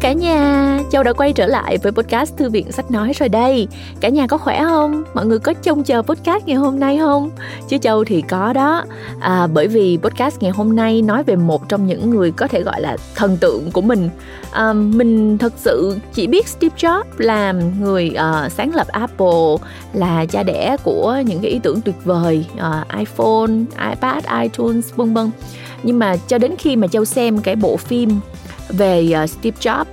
cả nhà, Châu đã quay trở lại với podcast Thư viện Sách Nói rồi đây. Cả nhà có khỏe không? Mọi người có trông chờ podcast ngày hôm nay không? Chứ Châu thì có đó. À, bởi vì podcast ngày hôm nay nói về một trong những người có thể gọi là thần tượng của mình. À, mình thật sự chỉ biết Steve Jobs là người uh, sáng lập Apple, là cha đẻ của những cái ý tưởng tuyệt vời, uh, iPhone, iPad, iTunes, vân vân. Nhưng mà cho đến khi mà Châu xem cái bộ phim về uh, Steve Jobs.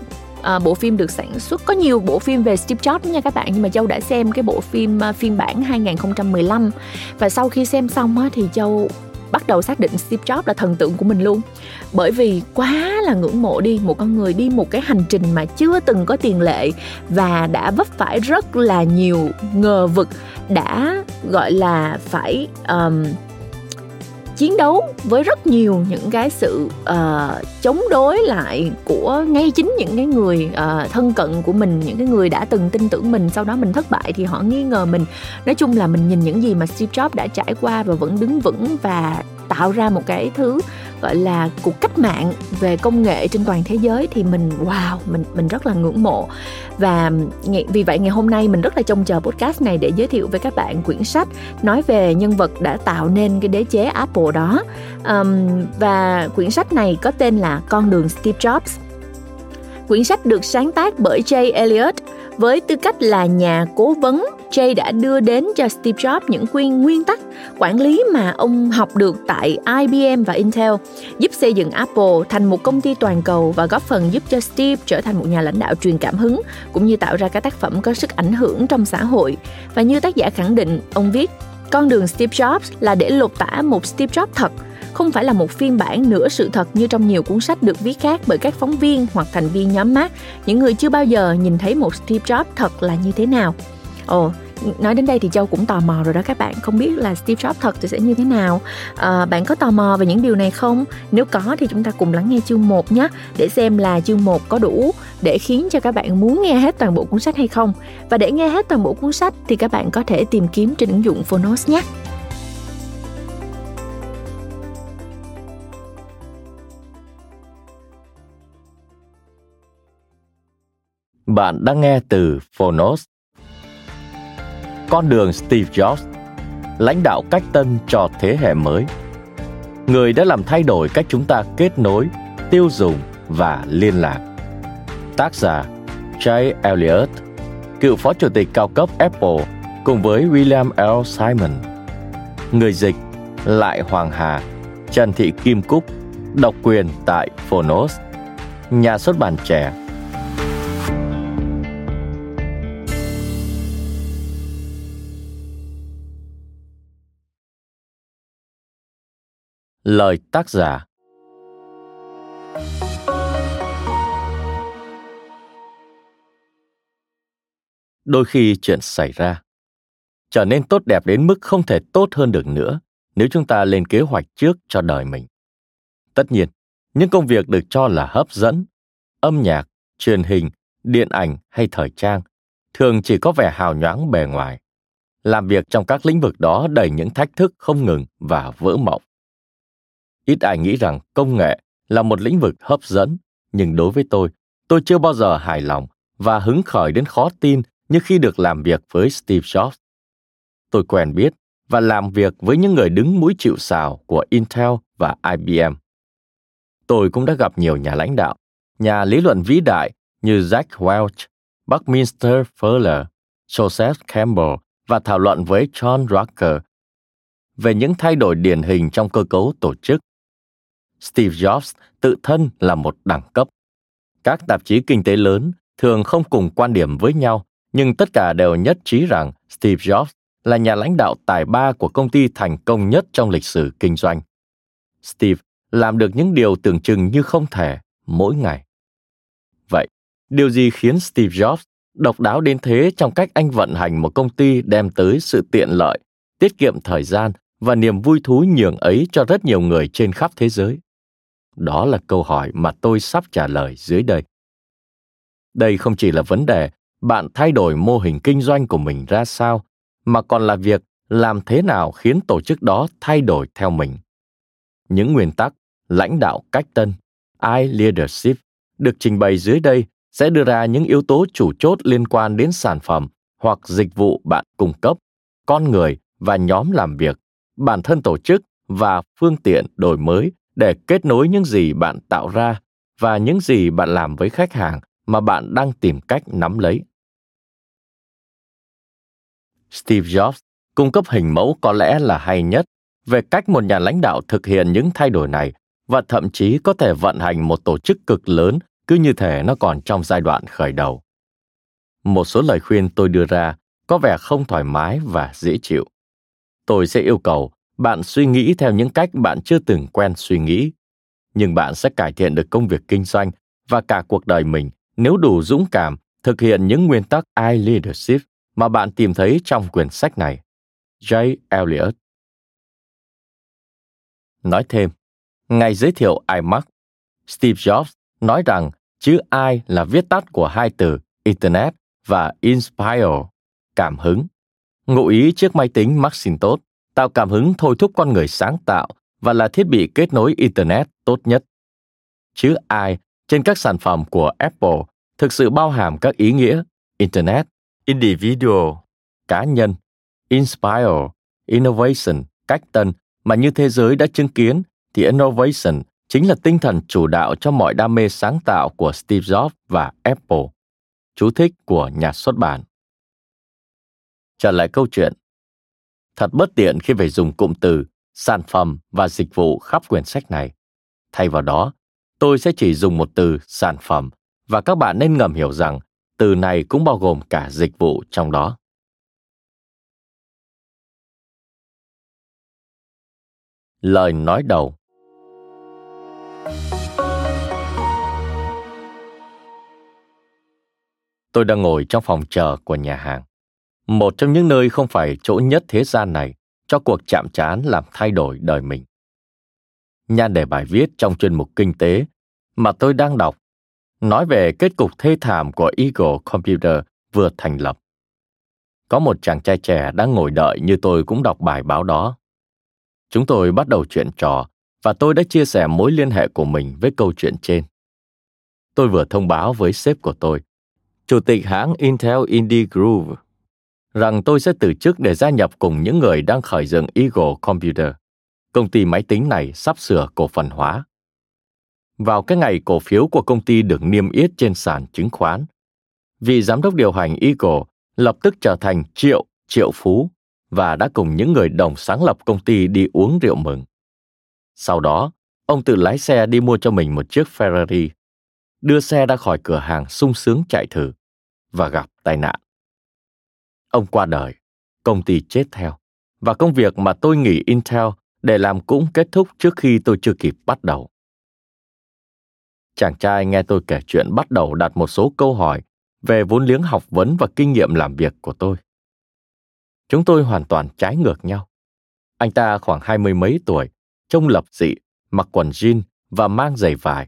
À, bộ phim được sản xuất có nhiều bộ phim về Steve Jobs nha các bạn nhưng mà Châu đã xem cái bộ phim uh, phiên bản 2015 và sau khi xem xong á, thì Châu bắt đầu xác định Steve Jobs là thần tượng của mình luôn. Bởi vì quá là ngưỡng mộ đi một con người đi một cái hành trình mà chưa từng có tiền lệ và đã vấp phải rất là nhiều ngờ vực đã gọi là phải um, chiến đấu với rất nhiều những cái sự uh, chống đối lại của ngay chính những cái người uh, thân cận của mình những cái người đã từng tin tưởng mình sau đó mình thất bại thì họ nghi ngờ mình. Nói chung là mình nhìn những gì mà Steve Jobs đã trải qua và vẫn đứng vững và tạo ra một cái thứ gọi là cuộc cách mạng về công nghệ trên toàn thế giới thì mình wow mình mình rất là ngưỡng mộ. Và vì vậy ngày hôm nay mình rất là trông chờ podcast này để giới thiệu với các bạn quyển sách nói về nhân vật đã tạo nên cái đế chế Apple đó. Um, và quyển sách này có tên là con đường Steve Jobs. Quyển sách được sáng tác bởi Jay Elliott với tư cách là nhà cố vấn, Jay đã đưa đến cho Steve Jobs những quyên nguyên tắc quản lý mà ông học được tại IBM và Intel, giúp xây dựng Apple thành một công ty toàn cầu và góp phần giúp cho Steve trở thành một nhà lãnh đạo truyền cảm hứng, cũng như tạo ra các tác phẩm có sức ảnh hưởng trong xã hội. Và như tác giả khẳng định, ông viết, con đường Steve Jobs là để lột tả một Steve Jobs thật – không phải là một phiên bản nửa sự thật như trong nhiều cuốn sách được viết khác bởi các phóng viên hoặc thành viên nhóm mát, những người chưa bao giờ nhìn thấy một Steve Jobs thật là như thế nào. Ồ, nói đến đây thì châu cũng tò mò rồi đó các bạn. Không biết là steve jobs thật thì sẽ như thế nào? À, bạn có tò mò về những điều này không? Nếu có thì chúng ta cùng lắng nghe chương 1 nhé để xem là chương 1 có đủ để khiến cho các bạn muốn nghe hết toàn bộ cuốn sách hay không. Và để nghe hết toàn bộ cuốn sách thì các bạn có thể tìm kiếm trên ứng dụng phonos nhé. Bạn đang nghe từ Phonos. Con đường Steve Jobs, lãnh đạo cách tân cho thế hệ mới. Người đã làm thay đổi cách chúng ta kết nối, tiêu dùng và liên lạc. Tác giả Jay Elliott, cựu phó chủ tịch cao cấp Apple cùng với William L. Simon. Người dịch Lại Hoàng Hà, Trần Thị Kim Cúc, độc quyền tại Phonos. Nhà xuất bản trẻ Lời tác giả Đôi khi chuyện xảy ra trở nên tốt đẹp đến mức không thể tốt hơn được nữa nếu chúng ta lên kế hoạch trước cho đời mình. Tất nhiên, những công việc được cho là hấp dẫn, âm nhạc, truyền hình, điện ảnh hay thời trang thường chỉ có vẻ hào nhoáng bề ngoài. Làm việc trong các lĩnh vực đó đầy những thách thức không ngừng và vỡ mộng. Ít ai nghĩ rằng công nghệ là một lĩnh vực hấp dẫn, nhưng đối với tôi, tôi chưa bao giờ hài lòng và hứng khởi đến khó tin như khi được làm việc với Steve Jobs. Tôi quen biết và làm việc với những người đứng mũi chịu sào của Intel và IBM. Tôi cũng đã gặp nhiều nhà lãnh đạo, nhà lý luận vĩ đại như Jack Welch, Buckminster Fuller, Joseph Campbell và thảo luận với John Rocker về những thay đổi điển hình trong cơ cấu tổ chức Steve Jobs tự thân là một đẳng cấp. Các tạp chí kinh tế lớn thường không cùng quan điểm với nhau, nhưng tất cả đều nhất trí rằng Steve Jobs là nhà lãnh đạo tài ba của công ty thành công nhất trong lịch sử kinh doanh. Steve làm được những điều tưởng chừng như không thể mỗi ngày. Vậy, điều gì khiến Steve Jobs độc đáo đến thế trong cách anh vận hành một công ty đem tới sự tiện lợi, tiết kiệm thời gian và niềm vui thú nhường ấy cho rất nhiều người trên khắp thế giới? Đó là câu hỏi mà tôi sắp trả lời dưới đây. Đây không chỉ là vấn đề bạn thay đổi mô hình kinh doanh của mình ra sao mà còn là việc làm thế nào khiến tổ chức đó thay đổi theo mình. Những nguyên tắc lãnh đạo cách tân i leadership được trình bày dưới đây sẽ đưa ra những yếu tố chủ chốt liên quan đến sản phẩm hoặc dịch vụ bạn cung cấp, con người và nhóm làm việc, bản thân tổ chức và phương tiện đổi mới để kết nối những gì bạn tạo ra và những gì bạn làm với khách hàng mà bạn đang tìm cách nắm lấy. Steve Jobs cung cấp hình mẫu có lẽ là hay nhất về cách một nhà lãnh đạo thực hiện những thay đổi này và thậm chí có thể vận hành một tổ chức cực lớn cứ như thể nó còn trong giai đoạn khởi đầu. Một số lời khuyên tôi đưa ra có vẻ không thoải mái và dễ chịu. Tôi sẽ yêu cầu bạn suy nghĩ theo những cách bạn chưa từng quen suy nghĩ, nhưng bạn sẽ cải thiện được công việc kinh doanh và cả cuộc đời mình nếu đủ dũng cảm thực hiện những nguyên tắc I Leadership mà bạn tìm thấy trong quyển sách này. J. Elliot Nói thêm, ngày giới thiệu iMac, Steve Jobs nói rằng chữ I là viết tắt của hai từ Internet và Inspire, cảm hứng. Ngụ ý chiếc máy tính Macintosh tạo cảm hứng thôi thúc con người sáng tạo và là thiết bị kết nối Internet tốt nhất. Chữ I trên các sản phẩm của Apple thực sự bao hàm các ý nghĩa Internet, Individual, cá nhân, Inspire, Innovation, cách tân mà như thế giới đã chứng kiến thì innovation chính là tinh thần chủ đạo cho mọi đam mê sáng tạo của Steve Jobs và Apple. Chú thích của nhà xuất bản. Trở lại câu chuyện. Thật bất tiện khi phải dùng cụm từ sản phẩm và dịch vụ khắp quyển sách này. Thay vào đó, tôi sẽ chỉ dùng một từ sản phẩm và các bạn nên ngầm hiểu rằng từ này cũng bao gồm cả dịch vụ trong đó. Lời nói đầu Tôi đang ngồi trong phòng chờ của nhà hàng. Một trong những nơi không phải chỗ nhất thế gian này cho cuộc chạm trán làm thay đổi đời mình. Nhan đề bài viết trong chuyên mục kinh tế mà tôi đang đọc nói về kết cục thê thảm của Eagle Computer vừa thành lập. Có một chàng trai trẻ đang ngồi đợi như tôi cũng đọc bài báo đó. Chúng tôi bắt đầu chuyện trò và tôi đã chia sẻ mối liên hệ của mình với câu chuyện trên. Tôi vừa thông báo với sếp của tôi, chủ tịch hãng Intel Indie Groove, rằng tôi sẽ từ chức để gia nhập cùng những người đang khởi dựng Eagle Computer. Công ty máy tính này sắp sửa cổ phần hóa. Vào cái ngày cổ phiếu của công ty được niêm yết trên sàn chứng khoán, vị giám đốc điều hành Eagle lập tức trở thành triệu, triệu phú và đã cùng những người đồng sáng lập công ty đi uống rượu mừng. Sau đó, ông tự lái xe đi mua cho mình một chiếc Ferrari, đưa xe ra khỏi cửa hàng sung sướng chạy thử và gặp tai nạn. Ông qua đời, công ty chết theo và công việc mà tôi nghỉ Intel để làm cũng kết thúc trước khi tôi chưa kịp bắt đầu. Chàng trai nghe tôi kể chuyện bắt đầu đặt một số câu hỏi về vốn liếng học vấn và kinh nghiệm làm việc của tôi. Chúng tôi hoàn toàn trái ngược nhau. Anh ta khoảng hai mươi mấy tuổi, trông lập dị, mặc quần jean và mang giày vải.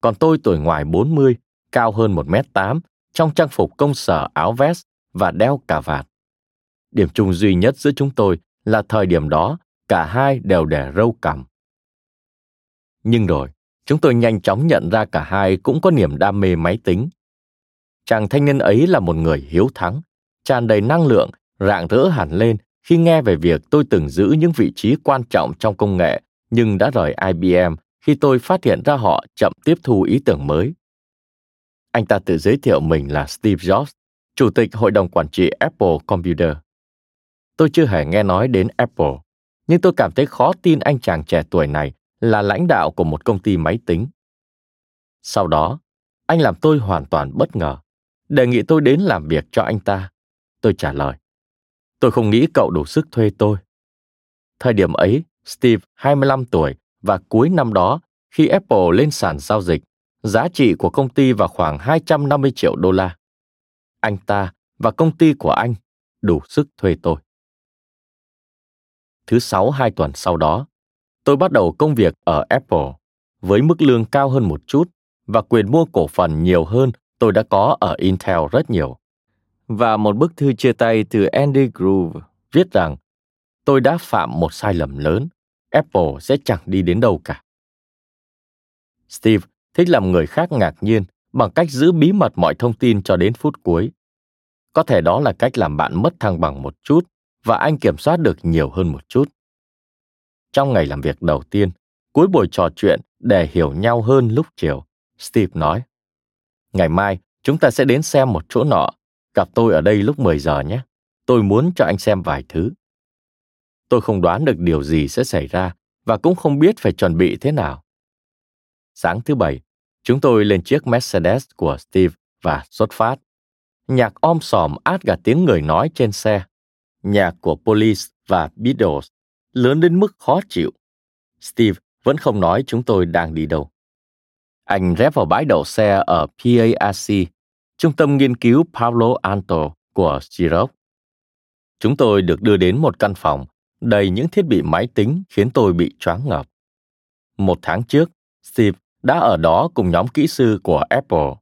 Còn tôi tuổi ngoài 40, cao hơn 1 m tám, trong trang phục công sở áo vest và đeo cà vạt. Điểm chung duy nhất giữa chúng tôi là thời điểm đó cả hai đều để râu cằm. Nhưng rồi, chúng tôi nhanh chóng nhận ra cả hai cũng có niềm đam mê máy tính. Chàng thanh niên ấy là một người hiếu thắng, tràn đầy năng lượng rạng rỡ hẳn lên khi nghe về việc tôi từng giữ những vị trí quan trọng trong công nghệ nhưng đã rời IBM khi tôi phát hiện ra họ chậm tiếp thu ý tưởng mới. Anh ta tự giới thiệu mình là Steve Jobs, chủ tịch hội đồng quản trị Apple Computer. Tôi chưa hề nghe nói đến Apple, nhưng tôi cảm thấy khó tin anh chàng trẻ tuổi này là lãnh đạo của một công ty máy tính. Sau đó, anh làm tôi hoàn toàn bất ngờ, đề nghị tôi đến làm việc cho anh ta. Tôi trả lời, Tôi không nghĩ cậu đủ sức thuê tôi. Thời điểm ấy, Steve 25 tuổi và cuối năm đó, khi Apple lên sàn giao dịch, giá trị của công ty vào khoảng 250 triệu đô la. Anh ta và công ty của anh đủ sức thuê tôi. Thứ sáu hai tuần sau đó, tôi bắt đầu công việc ở Apple với mức lương cao hơn một chút và quyền mua cổ phần nhiều hơn tôi đã có ở Intel rất nhiều và một bức thư chia tay từ Andy Groove viết rằng tôi đã phạm một sai lầm lớn, Apple sẽ chẳng đi đến đâu cả. Steve thích làm người khác ngạc nhiên bằng cách giữ bí mật mọi thông tin cho đến phút cuối. Có thể đó là cách làm bạn mất thăng bằng một chút và anh kiểm soát được nhiều hơn một chút. Trong ngày làm việc đầu tiên, cuối buổi trò chuyện để hiểu nhau hơn lúc chiều, Steve nói, Ngày mai, chúng ta sẽ đến xem một chỗ nọ. Gặp tôi ở đây lúc 10 giờ nhé. Tôi muốn cho anh xem vài thứ. Tôi không đoán được điều gì sẽ xảy ra và cũng không biết phải chuẩn bị thế nào. Sáng thứ bảy, chúng tôi lên chiếc Mercedes của Steve và xuất phát. Nhạc om sòm át cả tiếng người nói trên xe. Nhạc của Police và Beatles lớn đến mức khó chịu. Steve vẫn không nói chúng tôi đang đi đâu. Anh rẽ vào bãi đậu xe ở PARC, trung tâm nghiên cứu Palo Alto của Xerox. Chúng tôi được đưa đến một căn phòng đầy những thiết bị máy tính khiến tôi bị choáng ngợp. Một tháng trước, Steve đã ở đó cùng nhóm kỹ sư của Apple,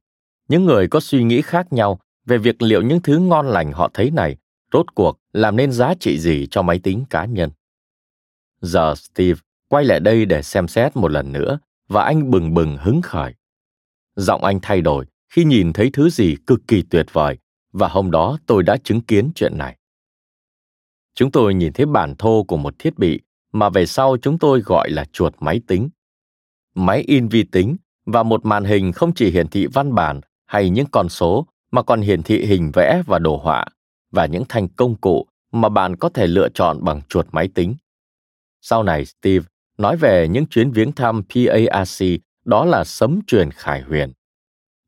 những người có suy nghĩ khác nhau về việc liệu những thứ ngon lành họ thấy này rốt cuộc làm nên giá trị gì cho máy tính cá nhân. Giờ Steve quay lại đây để xem xét một lần nữa và anh bừng bừng hứng khởi. Giọng anh thay đổi khi nhìn thấy thứ gì cực kỳ tuyệt vời và hôm đó tôi đã chứng kiến chuyện này. Chúng tôi nhìn thấy bản thô của một thiết bị mà về sau chúng tôi gọi là chuột máy tính. Máy in vi tính và một màn hình không chỉ hiển thị văn bản hay những con số mà còn hiển thị hình vẽ và đồ họa và những thành công cụ mà bạn có thể lựa chọn bằng chuột máy tính. Sau này Steve nói về những chuyến viếng thăm PARC đó là sấm truyền khải huyền.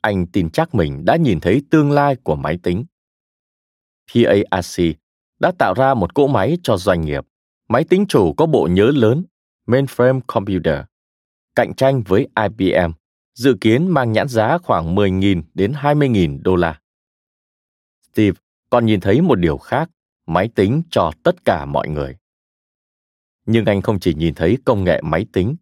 Anh tin chắc mình đã nhìn thấy tương lai của máy tính. PARC đã tạo ra một cỗ máy cho doanh nghiệp, máy tính chủ có bộ nhớ lớn, mainframe computer, cạnh tranh với IBM, dự kiến mang nhãn giá khoảng 10.000 đến 20.000 đô la. Steve còn nhìn thấy một điều khác, máy tính cho tất cả mọi người. Nhưng anh không chỉ nhìn thấy công nghệ máy tính.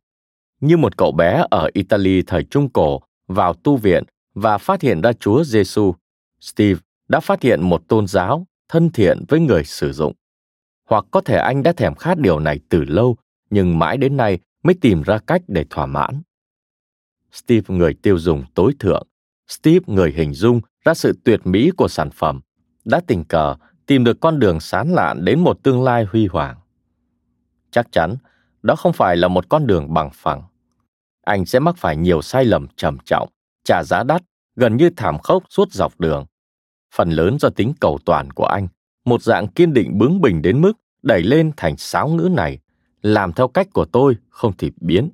Như một cậu bé ở Italy thời Trung Cổ vào tu viện và phát hiện ra Chúa Giêsu, Steve đã phát hiện một tôn giáo thân thiện với người sử dụng. Hoặc có thể anh đã thèm khát điều này từ lâu, nhưng mãi đến nay mới tìm ra cách để thỏa mãn. Steve người tiêu dùng tối thượng, Steve người hình dung ra sự tuyệt mỹ của sản phẩm, đã tình cờ tìm được con đường sán lạn đến một tương lai huy hoàng. Chắc chắn, đó không phải là một con đường bằng phẳng. Anh sẽ mắc phải nhiều sai lầm trầm trọng, trả giá đắt, gần như thảm khốc suốt dọc đường. Phần lớn do tính cầu toàn của anh, một dạng kiên định bướng bỉnh đến mức đẩy lên thành sáo ngữ này, làm theo cách của tôi không thì biến.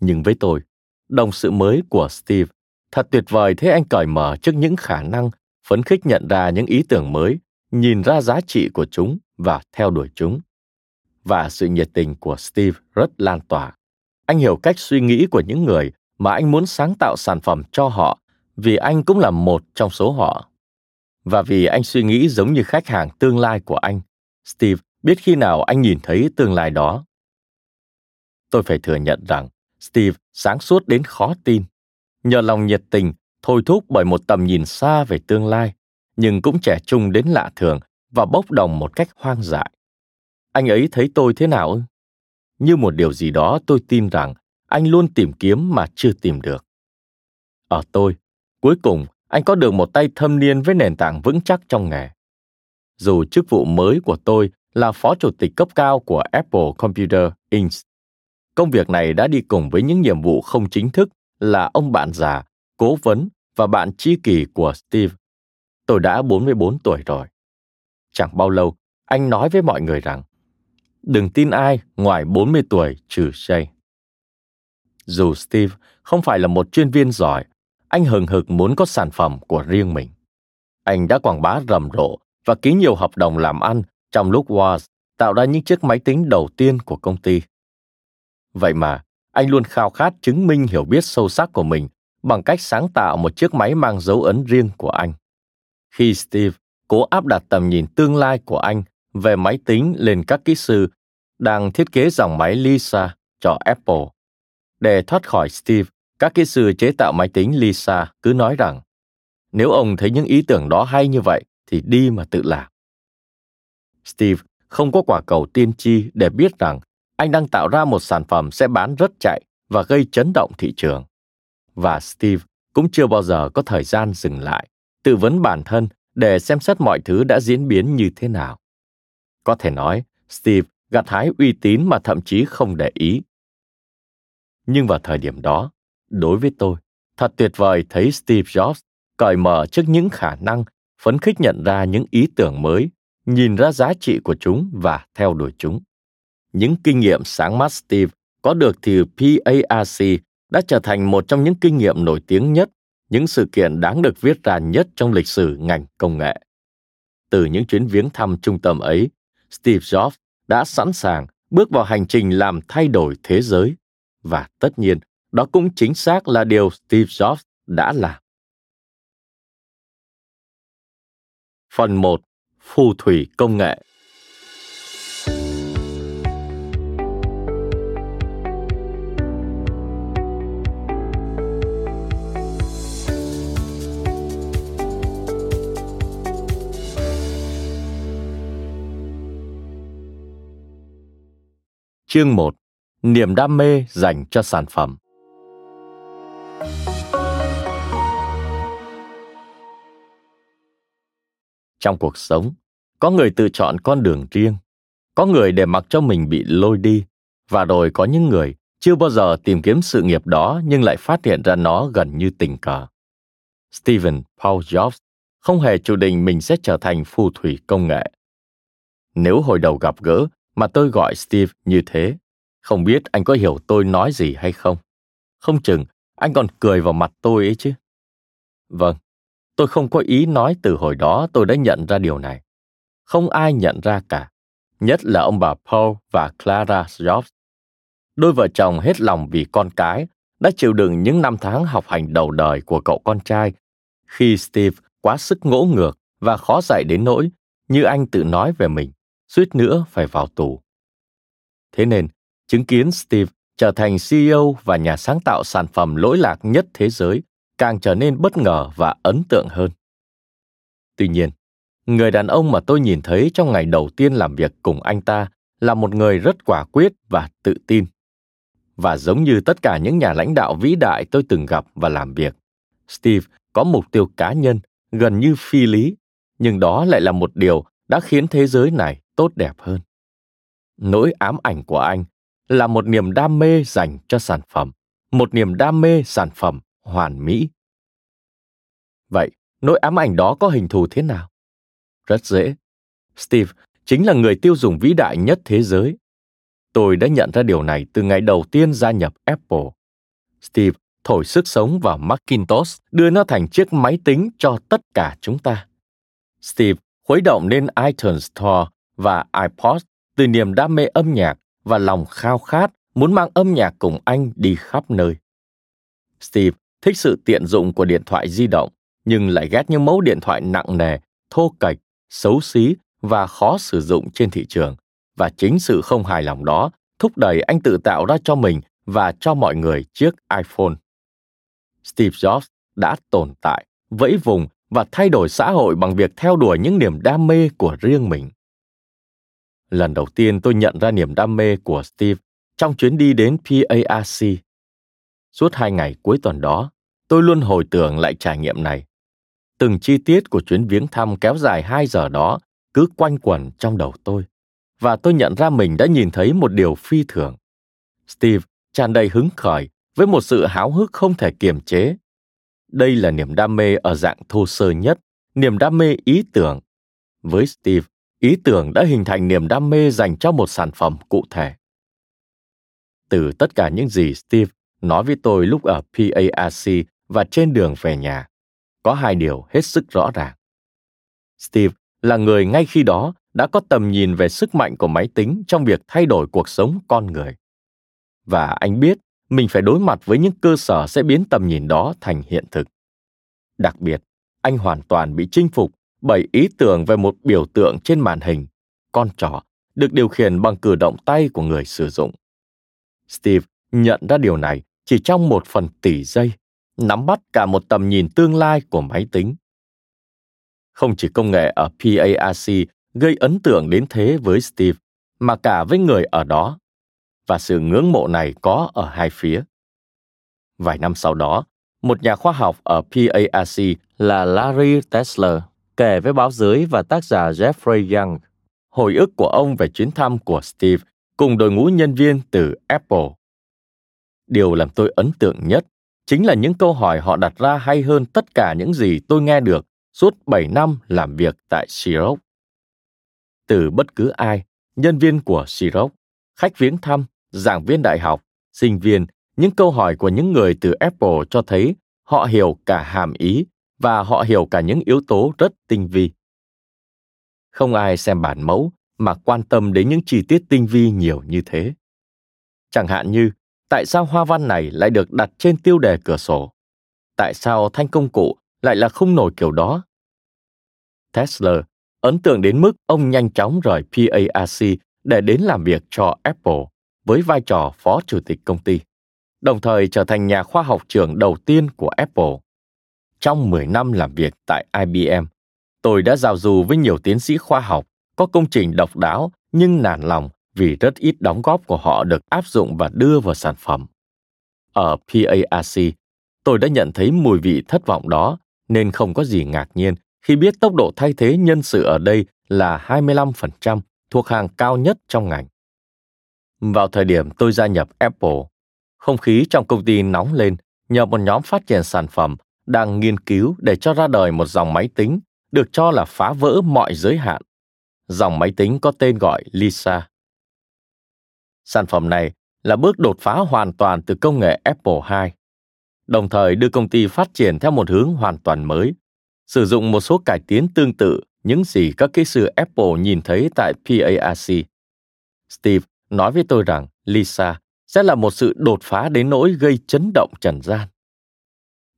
Nhưng với tôi, đồng sự mới của Steve. Thật tuyệt vời thế anh cởi mở trước những khả năng, phấn khích nhận ra những ý tưởng mới, nhìn ra giá trị của chúng và theo đuổi chúng. Và sự nhiệt tình của steve rất lan tỏa. Anh hiểu cách suy nghĩ của những người mà anh muốn sáng tạo sản phẩm cho họ, vì anh cũng là một trong số họ. Và vì anh suy nghĩ giống như khách hàng tương lai của anh, steve biết khi nào anh nhìn thấy tương lai đó. Tôi phải thừa nhận rằng steve sáng suốt đến khó tin. Nhờ lòng nhiệt tình, thôi thúc bởi một tầm nhìn xa về tương lai, nhưng cũng trẻ trung đến lạ thường và bốc đồng một cách hoang dại. Anh ấy thấy tôi thế nào ư? Như một điều gì đó tôi tin rằng anh luôn tìm kiếm mà chưa tìm được. Ở tôi, cuối cùng, anh có được một tay thâm niên với nền tảng vững chắc trong nghề. Dù chức vụ mới của tôi là phó chủ tịch cấp cao của apple computer inc công việc này đã đi cùng với những nhiệm vụ không chính thức là ông bạn già cố vấn và bạn tri kỷ của Steve. Tôi đã 44 tuổi rồi. Chẳng bao lâu, anh nói với mọi người rằng đừng tin ai ngoài 40 tuổi trừ Jay. Dù Steve không phải là một chuyên viên giỏi, anh hừng hực muốn có sản phẩm của riêng mình. Anh đã quảng bá rầm rộ và ký nhiều hợp đồng làm ăn trong lúc Woz tạo ra những chiếc máy tính đầu tiên của công ty. Vậy mà, anh luôn khao khát chứng minh hiểu biết sâu sắc của mình bằng cách sáng tạo một chiếc máy mang dấu ấn riêng của anh. Khi Steve cố áp đặt tầm nhìn tương lai của anh về máy tính lên các kỹ sư đang thiết kế dòng máy Lisa cho Apple. Để thoát khỏi Steve, các kỹ sư chế tạo máy tính Lisa cứ nói rằng nếu ông thấy những ý tưởng đó hay như vậy thì đi mà tự làm. Steve không có quả cầu tiên tri để biết rằng anh đang tạo ra một sản phẩm sẽ bán rất chạy và gây chấn động thị trường. Và Steve cũng chưa bao giờ có thời gian dừng lại, tự vấn bản thân để xem xét mọi thứ đã diễn biến như thế nào. Có thể nói, Steve gặt hái uy tín mà thậm chí không để ý. Nhưng vào thời điểm đó, đối với tôi, thật tuyệt vời thấy Steve Jobs cởi mở trước những khả năng, phấn khích nhận ra những ý tưởng mới, nhìn ra giá trị của chúng và theo đuổi chúng. Những kinh nghiệm sáng mắt Steve có được từ PARC đã trở thành một trong những kinh nghiệm nổi tiếng nhất, những sự kiện đáng được viết ra nhất trong lịch sử ngành công nghệ. Từ những chuyến viếng thăm trung tâm ấy, Steve Jobs đã sẵn sàng bước vào hành trình làm thay đổi thế giới và tất nhiên đó cũng chính xác là điều Steve Jobs đã làm. Phần 1. Phù thủy công nghệ Chương 1. Niềm đam mê dành cho sản phẩm. Trong cuộc sống, có người tự chọn con đường riêng, có người để mặc cho mình bị lôi đi, và rồi có những người chưa bao giờ tìm kiếm sự nghiệp đó nhưng lại phát hiện ra nó gần như tình cờ. Stephen Paul Jobs không hề chủ định mình sẽ trở thành phù thủy công nghệ. Nếu hồi đầu gặp gỡ mà tôi gọi Steve như thế. Không biết anh có hiểu tôi nói gì hay không? Không chừng anh còn cười vào mặt tôi ấy chứ. Vâng, tôi không có ý nói từ hồi đó tôi đã nhận ra điều này. Không ai nhận ra cả, nhất là ông bà Paul và Clara Jobs. Đôi vợ chồng hết lòng vì con cái đã chịu đựng những năm tháng học hành đầu đời của cậu con trai khi Steve quá sức ngỗ ngược và khó dạy đến nỗi như anh tự nói về mình suýt nữa phải vào tù. Thế nên, chứng kiến Steve trở thành CEO và nhà sáng tạo sản phẩm lỗi lạc nhất thế giới càng trở nên bất ngờ và ấn tượng hơn. Tuy nhiên, người đàn ông mà tôi nhìn thấy trong ngày đầu tiên làm việc cùng anh ta là một người rất quả quyết và tự tin. Và giống như tất cả những nhà lãnh đạo vĩ đại tôi từng gặp và làm việc, Steve có mục tiêu cá nhân gần như phi lý, nhưng đó lại là một điều đã khiến thế giới này tốt đẹp hơn. Nỗi ám ảnh của anh là một niềm đam mê dành cho sản phẩm, một niềm đam mê sản phẩm hoàn mỹ. Vậy, nỗi ám ảnh đó có hình thù thế nào? Rất dễ. Steve chính là người tiêu dùng vĩ đại nhất thế giới. Tôi đã nhận ra điều này từ ngày đầu tiên gia nhập apple. Steve thổi sức sống vào macintosh, đưa nó thành chiếc máy tính cho tất cả chúng ta. Steve khuấy động nên iTunes Store và iPod từ niềm đam mê âm nhạc và lòng khao khát muốn mang âm nhạc cùng anh đi khắp nơi. Steve thích sự tiện dụng của điện thoại di động, nhưng lại ghét những mẫu điện thoại nặng nề, thô kệch, xấu xí và khó sử dụng trên thị trường. Và chính sự không hài lòng đó thúc đẩy anh tự tạo ra cho mình và cho mọi người chiếc iPhone. Steve Jobs đã tồn tại, vẫy vùng và thay đổi xã hội bằng việc theo đuổi những niềm đam mê của riêng mình. Lần đầu tiên tôi nhận ra niềm đam mê của Steve trong chuyến đi đến PARC. Suốt hai ngày cuối tuần đó, tôi luôn hồi tưởng lại trải nghiệm này. Từng chi tiết của chuyến viếng thăm kéo dài hai giờ đó cứ quanh quẩn trong đầu tôi. Và tôi nhận ra mình đã nhìn thấy một điều phi thường. Steve tràn đầy hứng khởi với một sự háo hức không thể kiềm chế. Đây là niềm đam mê ở dạng thô sơ nhất, niềm đam mê ý tưởng. Với Steve, ý tưởng đã hình thành niềm đam mê dành cho một sản phẩm cụ thể. Từ tất cả những gì steve nói với tôi lúc ở parc và trên đường về nhà, có hai điều hết sức rõ ràng. Steve là người ngay khi đó đã có tầm nhìn về sức mạnh của máy tính trong việc thay đổi cuộc sống con người. Và anh biết mình phải đối mặt với những cơ sở sẽ biến tầm nhìn đó thành hiện thực. Đặc biệt, anh hoàn toàn bị chinh phục bảy ý tưởng về một biểu tượng trên màn hình, con trỏ, được điều khiển bằng cử động tay của người sử dụng. Steve nhận ra điều này chỉ trong một phần tỷ giây, nắm bắt cả một tầm nhìn tương lai của máy tính. Không chỉ công nghệ ở PARC gây ấn tượng đến thế với Steve, mà cả với người ở đó. Và sự ngưỡng mộ này có ở hai phía. Vài năm sau đó, một nhà khoa học ở PARC là Larry Tesler kể với báo giới và tác giả Jeffrey Young hồi ức của ông về chuyến thăm của Steve cùng đội ngũ nhân viên từ Apple. Điều làm tôi ấn tượng nhất chính là những câu hỏi họ đặt ra hay hơn tất cả những gì tôi nghe được suốt 7 năm làm việc tại Xerox. Từ bất cứ ai, nhân viên của Xerox, khách viếng thăm, giảng viên đại học, sinh viên, những câu hỏi của những người từ Apple cho thấy họ hiểu cả hàm ý và họ hiểu cả những yếu tố rất tinh vi. Không ai xem bản mẫu mà quan tâm đến những chi tiết tinh vi nhiều như thế. Chẳng hạn như, tại sao hoa văn này lại được đặt trên tiêu đề cửa sổ? Tại sao thanh công cụ lại là không nổi kiểu đó? Tesla ấn tượng đến mức ông nhanh chóng rời PARC để đến làm việc cho Apple với vai trò phó chủ tịch công ty, đồng thời trở thành nhà khoa học trưởng đầu tiên của Apple. Trong 10 năm làm việc tại IBM, tôi đã giao du với nhiều tiến sĩ khoa học có công trình độc đáo nhưng nản lòng vì rất ít đóng góp của họ được áp dụng và đưa vào sản phẩm. Ở PARC, tôi đã nhận thấy mùi vị thất vọng đó nên không có gì ngạc nhiên khi biết tốc độ thay thế nhân sự ở đây là 25%, thuộc hàng cao nhất trong ngành. Vào thời điểm tôi gia nhập Apple, không khí trong công ty nóng lên nhờ một nhóm phát triển sản phẩm đang nghiên cứu để cho ra đời một dòng máy tính được cho là phá vỡ mọi giới hạn. Dòng máy tính có tên gọi Lisa. Sản phẩm này là bước đột phá hoàn toàn từ công nghệ Apple II, đồng thời đưa công ty phát triển theo một hướng hoàn toàn mới, sử dụng một số cải tiến tương tự những gì các kỹ sư Apple nhìn thấy tại PARC. Steve nói với tôi rằng Lisa sẽ là một sự đột phá đến nỗi gây chấn động trần gian.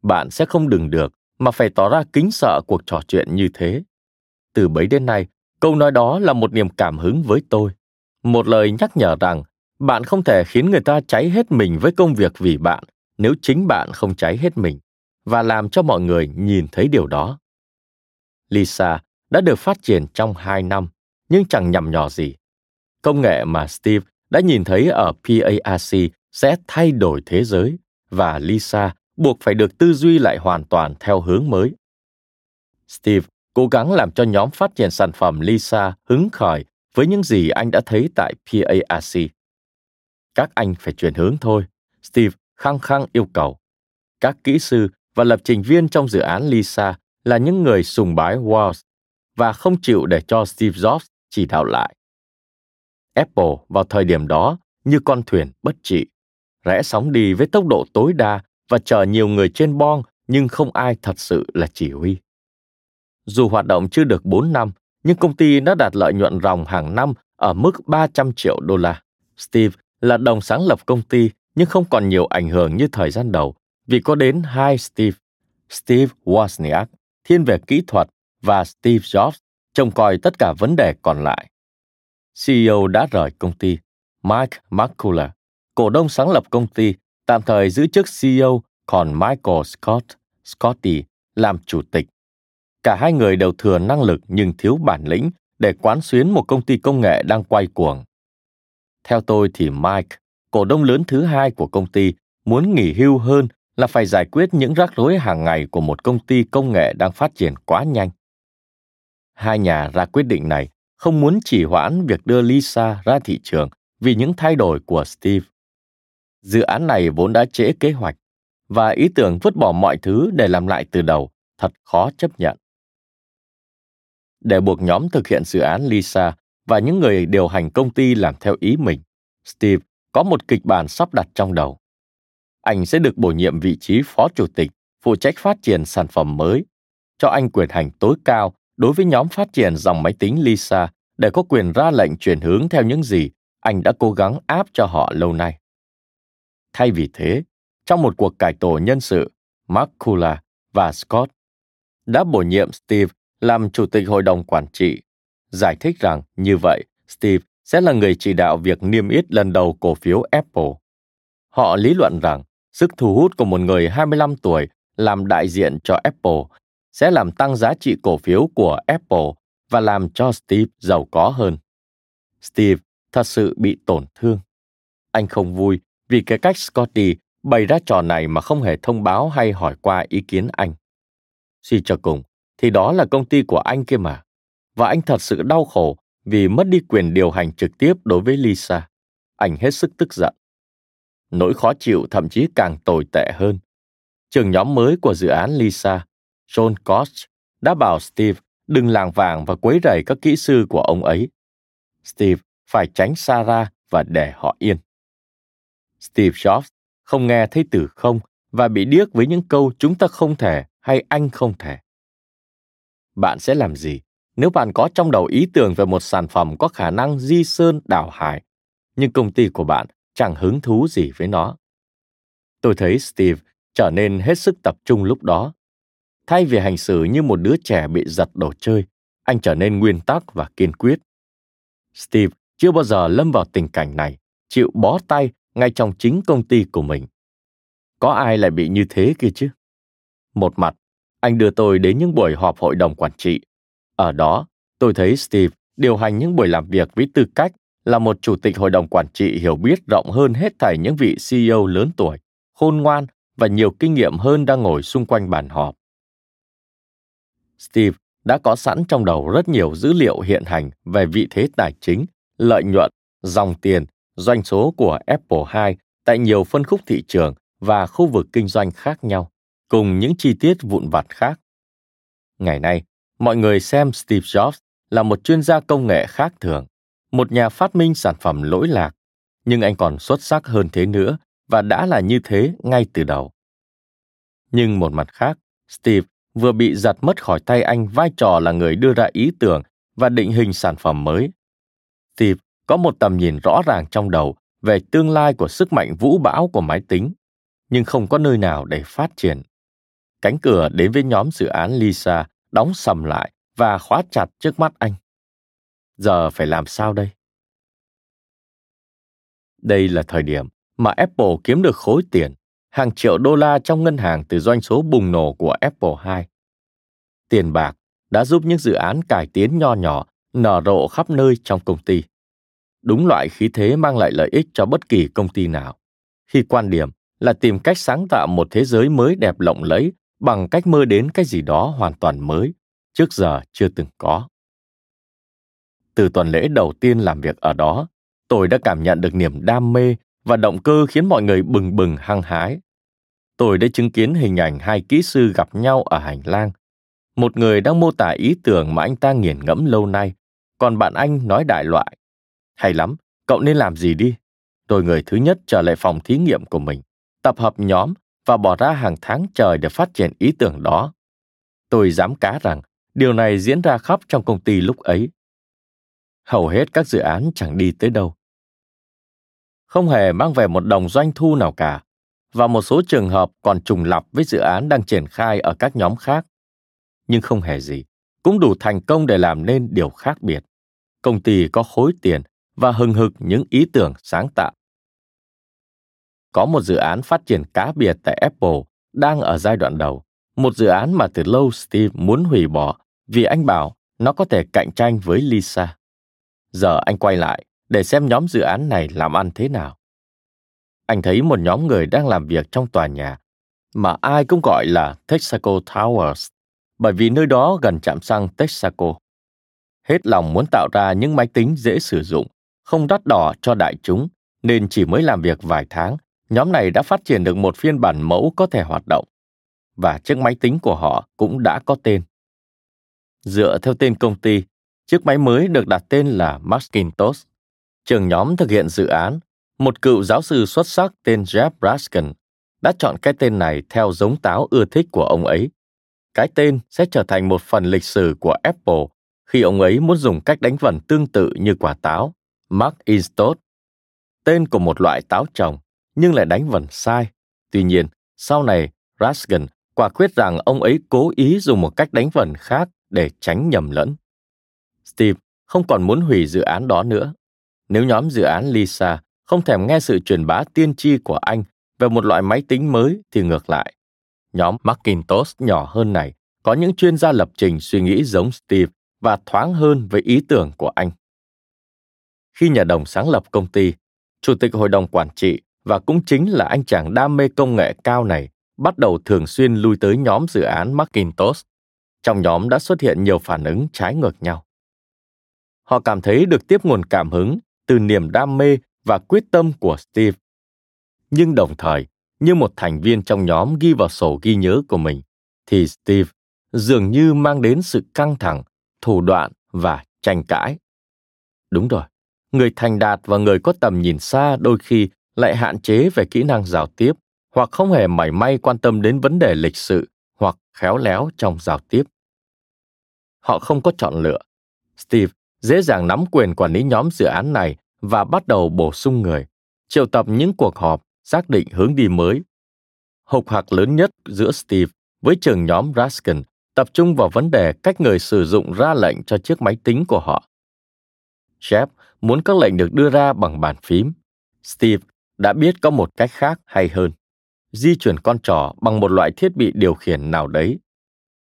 Bạn sẽ không đừng được mà phải tỏ ra kính sợ cuộc trò chuyện như thế. Từ bấy đến nay, câu nói đó là một niềm cảm hứng với tôi. Một lời nhắc nhở rằng bạn không thể khiến người ta cháy hết mình với công việc vì bạn nếu chính bạn không cháy hết mình và làm cho mọi người nhìn thấy điều đó. Lisa đã được phát triển trong hai năm, nhưng chẳng nhầm nhỏ gì. Công nghệ mà Steve đã nhìn thấy ở PARC sẽ thay đổi thế giới và Lisa buộc phải được tư duy lại hoàn toàn theo hướng mới. Steve cố gắng làm cho nhóm phát triển sản phẩm Lisa hứng khởi với những gì anh đã thấy tại PARC. Các anh phải chuyển hướng thôi, Steve khăng khăng yêu cầu. Các kỹ sư và lập trình viên trong dự án Lisa là những người sùng bái Walls và không chịu để cho Steve Jobs chỉ đạo lại. Apple vào thời điểm đó như con thuyền bất trị, rẽ sóng đi với tốc độ tối đa và chờ nhiều người trên bon nhưng không ai thật sự là chỉ huy. Dù hoạt động chưa được 4 năm, nhưng công ty đã đạt lợi nhuận ròng hàng năm ở mức 300 triệu đô la. Steve là đồng sáng lập công ty nhưng không còn nhiều ảnh hưởng như thời gian đầu vì có đến hai Steve. Steve Wozniak thiên về kỹ thuật và Steve Jobs trông coi tất cả vấn đề còn lại. CEO đã rời công ty. Mike McCullough, cổ đông sáng lập công ty, tạm thời giữ chức CEO, còn Michael Scott, Scotty, làm chủ tịch. Cả hai người đều thừa năng lực nhưng thiếu bản lĩnh để quán xuyến một công ty công nghệ đang quay cuồng. Theo tôi thì Mike, cổ đông lớn thứ hai của công ty, muốn nghỉ hưu hơn là phải giải quyết những rắc rối hàng ngày của một công ty công nghệ đang phát triển quá nhanh. Hai nhà ra quyết định này không muốn chỉ hoãn việc đưa Lisa ra thị trường vì những thay đổi của Steve. Dự án này vốn đã trễ kế hoạch và ý tưởng vứt bỏ mọi thứ để làm lại từ đầu thật khó chấp nhận. Để buộc nhóm thực hiện dự án Lisa và những người điều hành công ty làm theo ý mình, Steve có một kịch bản sắp đặt trong đầu. Anh sẽ được bổ nhiệm vị trí phó chủ tịch, phụ trách phát triển sản phẩm mới, cho anh quyền hành tối cao đối với nhóm phát triển dòng máy tính Lisa để có quyền ra lệnh chuyển hướng theo những gì anh đã cố gắng áp cho họ lâu nay. Thay vì thế, trong một cuộc cải tổ nhân sự, Mark Kula và Scott đã bổ nhiệm Steve làm chủ tịch hội đồng quản trị, giải thích rằng như vậy Steve sẽ là người chỉ đạo việc niêm yết lần đầu cổ phiếu Apple. Họ lý luận rằng sức thu hút của một người 25 tuổi làm đại diện cho Apple sẽ làm tăng giá trị cổ phiếu của Apple và làm cho Steve giàu có hơn. Steve thật sự bị tổn thương. Anh không vui vì cái cách Scotty bày ra trò này mà không hề thông báo hay hỏi qua ý kiến anh. Suy cho cùng, thì đó là công ty của anh kia mà. Và anh thật sự đau khổ vì mất đi quyền điều hành trực tiếp đối với Lisa. Anh hết sức tức giận. Nỗi khó chịu thậm chí càng tồi tệ hơn. Trường nhóm mới của dự án Lisa, John Koch, đã bảo Steve đừng làng vàng và quấy rầy các kỹ sư của ông ấy. Steve phải tránh Sarah và để họ yên. Steve Jobs không nghe thấy từ không và bị điếc với những câu chúng ta không thể hay anh không thể. Bạn sẽ làm gì nếu bạn có trong đầu ý tưởng về một sản phẩm có khả năng di sơn đảo hải, nhưng công ty của bạn chẳng hứng thú gì với nó? Tôi thấy Steve trở nên hết sức tập trung lúc đó. Thay vì hành xử như một đứa trẻ bị giật đồ chơi, anh trở nên nguyên tắc và kiên quyết. Steve chưa bao giờ lâm vào tình cảnh này, chịu bó tay ngay trong chính công ty của mình. Có ai lại bị như thế kia chứ? Một mặt, anh đưa tôi đến những buổi họp hội đồng quản trị. Ở đó, tôi thấy Steve điều hành những buổi làm việc với tư cách là một chủ tịch hội đồng quản trị hiểu biết rộng hơn hết thảy những vị CEO lớn tuổi, khôn ngoan và nhiều kinh nghiệm hơn đang ngồi xung quanh bàn họp. Steve đã có sẵn trong đầu rất nhiều dữ liệu hiện hành về vị thế tài chính, lợi nhuận, dòng tiền, doanh số của Apple II tại nhiều phân khúc thị trường và khu vực kinh doanh khác nhau, cùng những chi tiết vụn vặt khác. Ngày nay, mọi người xem Steve Jobs là một chuyên gia công nghệ khác thường, một nhà phát minh sản phẩm lỗi lạc, nhưng anh còn xuất sắc hơn thế nữa và đã là như thế ngay từ đầu. Nhưng một mặt khác, Steve vừa bị giật mất khỏi tay anh vai trò là người đưa ra ý tưởng và định hình sản phẩm mới. Steve có một tầm nhìn rõ ràng trong đầu về tương lai của sức mạnh vũ bão của máy tính, nhưng không có nơi nào để phát triển. Cánh cửa đến với nhóm dự án Lisa đóng sầm lại và khóa chặt trước mắt anh. Giờ phải làm sao đây? Đây là thời điểm mà Apple kiếm được khối tiền, hàng triệu đô la trong ngân hàng từ doanh số bùng nổ của Apple II. Tiền bạc đã giúp những dự án cải tiến nho nhỏ nở rộ khắp nơi trong công ty. Đúng loại khí thế mang lại lợi ích cho bất kỳ công ty nào. Khi quan điểm là tìm cách sáng tạo một thế giới mới đẹp lộng lẫy bằng cách mơ đến cái gì đó hoàn toàn mới, trước giờ chưa từng có. Từ tuần lễ đầu tiên làm việc ở đó, tôi đã cảm nhận được niềm đam mê và động cơ khiến mọi người bừng bừng hăng hái. Tôi đã chứng kiến hình ảnh hai kỹ sư gặp nhau ở hành lang. Một người đang mô tả ý tưởng mà anh ta nghiền ngẫm lâu nay, còn bạn anh nói đại loại. Hay lắm, cậu nên làm gì đi? Tôi người thứ nhất trở lại phòng thí nghiệm của mình, tập hợp nhóm và bỏ ra hàng tháng trời để phát triển ý tưởng đó. Tôi dám cá rằng điều này diễn ra khắp trong công ty lúc ấy. Hầu hết các dự án chẳng đi tới đâu. Không hề mang về một đồng doanh thu nào cả, và một số trường hợp còn trùng lặp với dự án đang triển khai ở các nhóm khác. Nhưng không hề gì, cũng đủ thành công để làm nên điều khác biệt. Công ty có khối tiền và hừng hực những ý tưởng sáng tạo. Có một dự án phát triển cá biệt tại Apple đang ở giai đoạn đầu, một dự án mà từ lâu Steve muốn hủy bỏ vì anh bảo nó có thể cạnh tranh với Lisa. Giờ anh quay lại để xem nhóm dự án này làm ăn thế nào. Anh thấy một nhóm người đang làm việc trong tòa nhà mà ai cũng gọi là Texaco Towers bởi vì nơi đó gần trạm xăng Texaco. Hết lòng muốn tạo ra những máy tính dễ sử dụng, không đắt đỏ cho đại chúng nên chỉ mới làm việc vài tháng nhóm này đã phát triển được một phiên bản mẫu có thể hoạt động và chiếc máy tính của họ cũng đã có tên. Dựa theo tên công ty, chiếc máy mới được đặt tên là Macintosh. Trường nhóm thực hiện dự án, một cựu giáo sư xuất sắc tên Jeff Raskin đã chọn cái tên này theo giống táo ưa thích của ông ấy. Cái tên sẽ trở thành một phần lịch sử của Apple khi ông ấy muốn dùng cách đánh vần tương tự như quả táo, Macintosh. Tên của một loại táo trồng nhưng lại đánh vần sai. Tuy nhiên, sau này, Raskin quả quyết rằng ông ấy cố ý dùng một cách đánh vần khác để tránh nhầm lẫn. Steve không còn muốn hủy dự án đó nữa. Nếu nhóm dự án Lisa không thèm nghe sự truyền bá tiên tri của anh về một loại máy tính mới thì ngược lại. Nhóm Macintosh nhỏ hơn này có những chuyên gia lập trình suy nghĩ giống Steve và thoáng hơn với ý tưởng của anh. Khi nhà đồng sáng lập công ty, chủ tịch hội đồng quản trị và cũng chính là anh chàng đam mê công nghệ cao này bắt đầu thường xuyên lui tới nhóm dự án Macintosh. Trong nhóm đã xuất hiện nhiều phản ứng trái ngược nhau. Họ cảm thấy được tiếp nguồn cảm hứng từ niềm đam mê và quyết tâm của Steve. Nhưng đồng thời, như một thành viên trong nhóm ghi vào sổ ghi nhớ của mình, thì Steve dường như mang đến sự căng thẳng, thủ đoạn và tranh cãi. Đúng rồi, người thành đạt và người có tầm nhìn xa đôi khi lại hạn chế về kỹ năng giao tiếp hoặc không hề mảy may quan tâm đến vấn đề lịch sự hoặc khéo léo trong giao tiếp. Họ không có chọn lựa. Steve dễ dàng nắm quyền quản lý nhóm dự án này và bắt đầu bổ sung người, triệu tập những cuộc họp, xác định hướng đi mới. Hục hạc lớn nhất giữa Steve với trường nhóm Raskin tập trung vào vấn đề cách người sử dụng ra lệnh cho chiếc máy tính của họ. Jeff muốn các lệnh được đưa ra bằng bàn phím. Steve đã biết có một cách khác hay hơn. Di chuyển con trò bằng một loại thiết bị điều khiển nào đấy.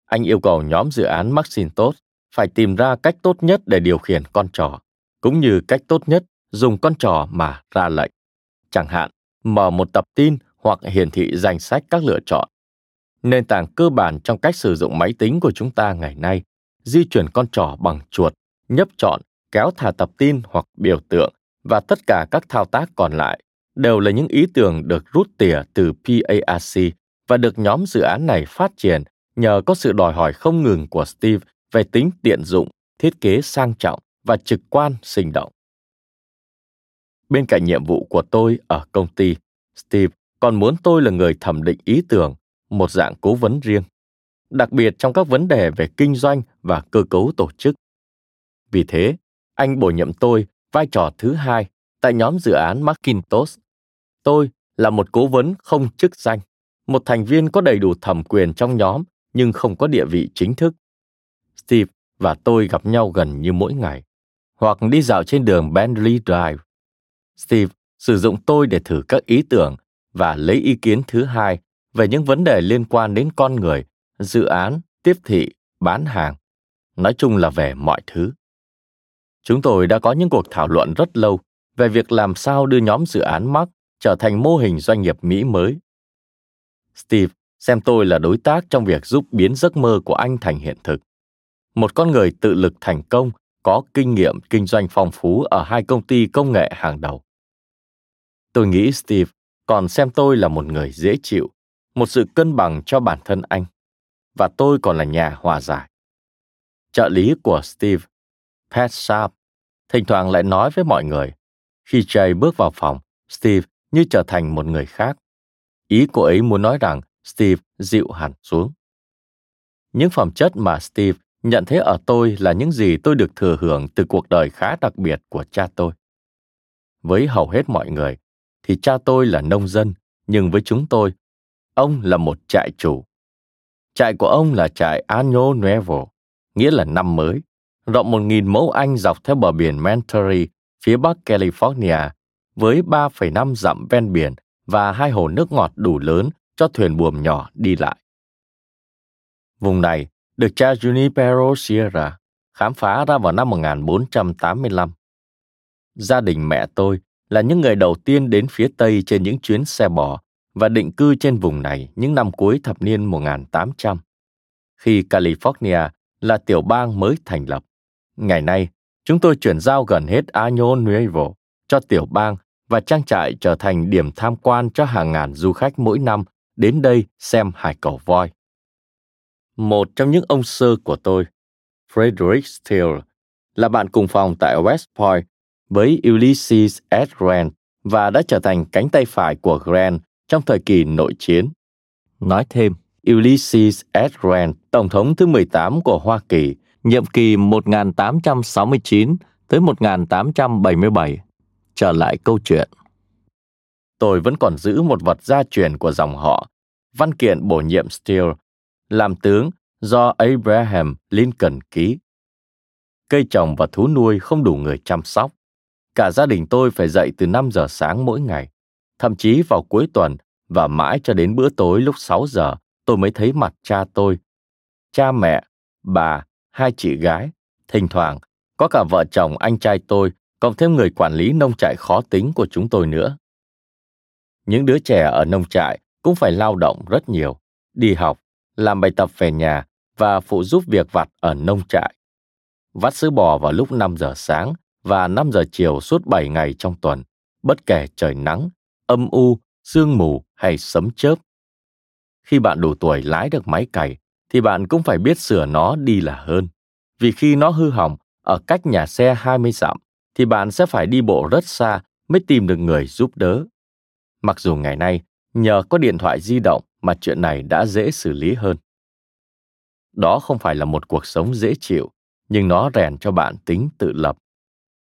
Anh yêu cầu nhóm dự án Macintosh phải tìm ra cách tốt nhất để điều khiển con trò, cũng như cách tốt nhất dùng con trò mà ra lệnh. Chẳng hạn, mở một tập tin hoặc hiển thị danh sách các lựa chọn. Nền tảng cơ bản trong cách sử dụng máy tính của chúng ta ngày nay, di chuyển con trò bằng chuột, nhấp chọn, kéo thả tập tin hoặc biểu tượng và tất cả các thao tác còn lại đều là những ý tưởng được rút tỉa từ PARC và được nhóm dự án này phát triển nhờ có sự đòi hỏi không ngừng của Steve về tính tiện dụng, thiết kế sang trọng và trực quan sinh động. Bên cạnh nhiệm vụ của tôi ở công ty, Steve còn muốn tôi là người thẩm định ý tưởng, một dạng cố vấn riêng, đặc biệt trong các vấn đề về kinh doanh và cơ cấu tổ chức. Vì thế, anh bổ nhiệm tôi vai trò thứ hai tại nhóm dự án Macintosh. Tôi là một cố vấn không chức danh, một thành viên có đầy đủ thẩm quyền trong nhóm nhưng không có địa vị chính thức. Steve và tôi gặp nhau gần như mỗi ngày, hoặc đi dạo trên đường Bentley Drive. Steve sử dụng tôi để thử các ý tưởng và lấy ý kiến thứ hai về những vấn đề liên quan đến con người, dự án, tiếp thị, bán hàng. Nói chung là về mọi thứ. Chúng tôi đã có những cuộc thảo luận rất lâu về việc làm sao đưa nhóm dự án Mark trở thành mô hình doanh nghiệp Mỹ mới. Steve xem tôi là đối tác trong việc giúp biến giấc mơ của anh thành hiện thực một con người tự lực thành công có kinh nghiệm kinh doanh phong phú ở hai công ty công nghệ hàng đầu. Tôi nghĩ Steve còn xem tôi là một người dễ chịu, một sự cân bằng cho bản thân anh. Và tôi còn là nhà hòa giải. Trợ lý của Steve, Pat Sharp, thỉnh thoảng lại nói với mọi người, khi Jay bước vào phòng, Steve như trở thành một người khác. Ý cô ấy muốn nói rằng Steve dịu hẳn xuống. Những phẩm chất mà Steve nhận thấy ở tôi là những gì tôi được thừa hưởng từ cuộc đời khá đặc biệt của cha tôi với hầu hết mọi người thì cha tôi là nông dân nhưng với chúng tôi ông là một trại chủ trại của ông là trại Año Nuevo nghĩa là năm mới rộng một nghìn mẫu Anh dọc theo bờ biển Monterey, phía bắc California, với 3,5 dặm ven biển và hai hồ nước ngọt đủ lớn cho thuyền buồm nhỏ đi lại. Vùng này được cha Junipero Sierra khám phá ra vào năm 1485. Gia đình mẹ tôi là những người đầu tiên đến phía Tây trên những chuyến xe bò và định cư trên vùng này những năm cuối thập niên 1800, khi California là tiểu bang mới thành lập. Ngày nay, chúng tôi chuyển giao gần hết Año Nuevo cho tiểu bang và trang trại trở thành điểm tham quan cho hàng ngàn du khách mỗi năm đến đây xem hải cầu voi. Một trong những ông sơ của tôi, Frederick Steele, là bạn cùng phòng tại West Point với Ulysses S. Grant và đã trở thành cánh tay phải của Grant trong thời kỳ nội chiến. Nói thêm, Ulysses S. Grant, Tổng thống thứ 18 của Hoa Kỳ, nhiệm kỳ 1869 tới 1877. Trở lại câu chuyện. Tôi vẫn còn giữ một vật gia truyền của dòng họ, văn kiện bổ nhiệm Steele làm tướng do Abraham Lincoln ký. Cây trồng và thú nuôi không đủ người chăm sóc. Cả gia đình tôi phải dậy từ 5 giờ sáng mỗi ngày, thậm chí vào cuối tuần và mãi cho đến bữa tối lúc 6 giờ tôi mới thấy mặt cha tôi. Cha mẹ, bà, hai chị gái, thỉnh thoảng có cả vợ chồng anh trai tôi, cộng thêm người quản lý nông trại khó tính của chúng tôi nữa. Những đứa trẻ ở nông trại cũng phải lao động rất nhiều, đi học, làm bài tập về nhà và phụ giúp việc vặt ở nông trại. Vắt sữa bò vào lúc 5 giờ sáng và 5 giờ chiều suốt 7 ngày trong tuần, bất kể trời nắng, âm u, sương mù hay sấm chớp. Khi bạn đủ tuổi lái được máy cày, thì bạn cũng phải biết sửa nó đi là hơn. Vì khi nó hư hỏng ở cách nhà xe 20 dặm, thì bạn sẽ phải đi bộ rất xa mới tìm được người giúp đỡ. Mặc dù ngày nay, nhờ có điện thoại di động mà chuyện này đã dễ xử lý hơn. Đó không phải là một cuộc sống dễ chịu, nhưng nó rèn cho bạn tính tự lập.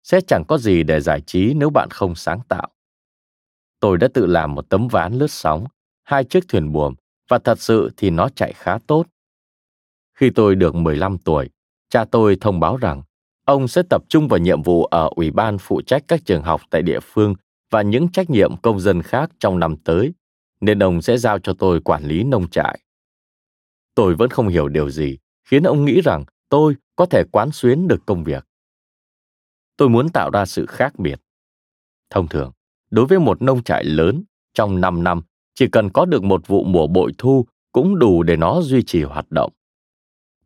Sẽ chẳng có gì để giải trí nếu bạn không sáng tạo. Tôi đã tự làm một tấm ván lướt sóng, hai chiếc thuyền buồm và thật sự thì nó chạy khá tốt. Khi tôi được 15 tuổi, cha tôi thông báo rằng ông sẽ tập trung vào nhiệm vụ ở Ủy ban phụ trách các trường học tại địa phương và những trách nhiệm công dân khác trong năm tới, nên ông sẽ giao cho tôi quản lý nông trại. Tôi vẫn không hiểu điều gì khiến ông nghĩ rằng tôi có thể quán xuyến được công việc. Tôi muốn tạo ra sự khác biệt. Thông thường, đối với một nông trại lớn, trong 5 năm, chỉ cần có được một vụ mùa bội thu cũng đủ để nó duy trì hoạt động.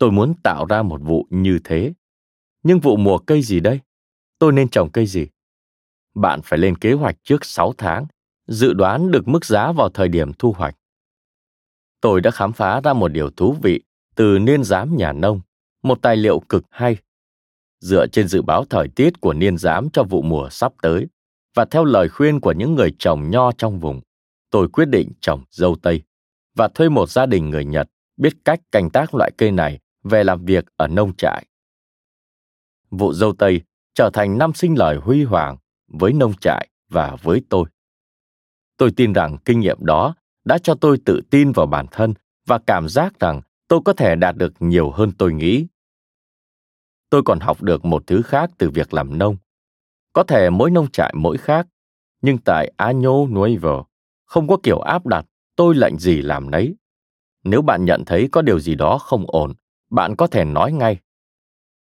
Tôi muốn tạo ra một vụ như thế. Nhưng vụ mùa cây gì đây? Tôi nên trồng cây gì? Bạn phải lên kế hoạch trước 6 tháng, dự đoán được mức giá vào thời điểm thu hoạch. Tôi đã khám phá ra một điều thú vị từ niên giám nhà nông, một tài liệu cực hay. Dựa trên dự báo thời tiết của niên giám cho vụ mùa sắp tới và theo lời khuyên của những người trồng nho trong vùng, tôi quyết định trồng dâu tây và thuê một gia đình người Nhật biết cách canh tác loại cây này về làm việc ở nông trại. Vụ dâu tây trở thành năm sinh lời huy hoàng với nông trại và với tôi. Tôi tin rằng kinh nghiệm đó đã cho tôi tự tin vào bản thân và cảm giác rằng tôi có thể đạt được nhiều hơn tôi nghĩ. Tôi còn học được một thứ khác từ việc làm nông. Có thể mỗi nông trại mỗi khác, nhưng tại Año Nuevo không có kiểu áp đặt tôi lệnh gì làm nấy. Nếu bạn nhận thấy có điều gì đó không ổn, bạn có thể nói ngay.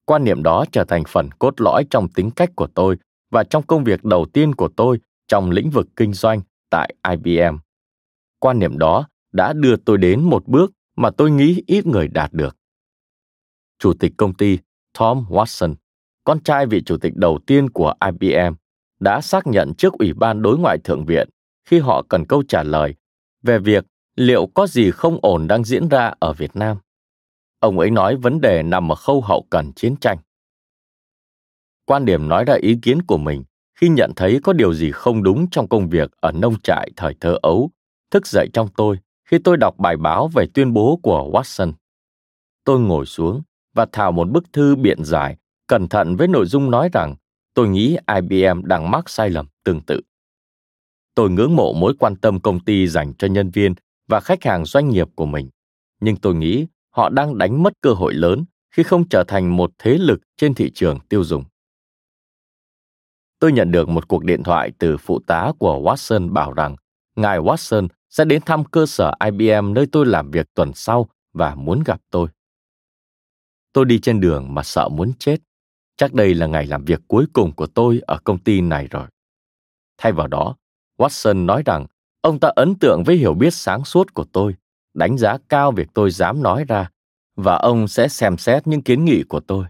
Quan niệm đó trở thành phần cốt lõi trong tính cách của tôi và trong công việc đầu tiên của tôi trong lĩnh vực kinh doanh tại IBM. Quan niệm đó đã đưa tôi đến một bước mà tôi nghĩ ít người đạt được. Chủ tịch công ty Tom Watson, con trai vị chủ tịch đầu tiên của IBM, đã xác nhận trước Ủy ban Đối ngoại Thượng viện khi họ cần câu trả lời về việc liệu có gì không ổn đang diễn ra ở Việt Nam. Ông ấy nói vấn đề nằm ở khâu hậu cần chiến tranh. Quan điểm nói ra ý kiến của mình khi nhận thấy có điều gì không đúng trong công việc ở nông trại thời thơ ấu, thức dậy trong tôi khi tôi đọc bài báo về tuyên bố của Watson. Tôi ngồi xuống và thảo một bức thư biện giải, cẩn thận với nội dung nói rằng tôi nghĩ IBM đang mắc sai lầm tương tự. Tôi ngưỡng mộ mối quan tâm công ty dành cho nhân viên và khách hàng doanh nghiệp của mình, nhưng tôi nghĩ họ đang đánh mất cơ hội lớn khi không trở thành một thế lực trên thị trường tiêu dùng. Tôi nhận được một cuộc điện thoại từ phụ tá của Watson bảo rằng ngài Watson sẽ đến thăm cơ sở IBM nơi tôi làm việc tuần sau và muốn gặp tôi. Tôi đi trên đường mà sợ muốn chết. Chắc đây là ngày làm việc cuối cùng của tôi ở công ty này rồi. Thay vào đó, Watson nói rằng ông ta ấn tượng với hiểu biết sáng suốt của tôi, đánh giá cao việc tôi dám nói ra, và ông sẽ xem xét những kiến nghị của tôi.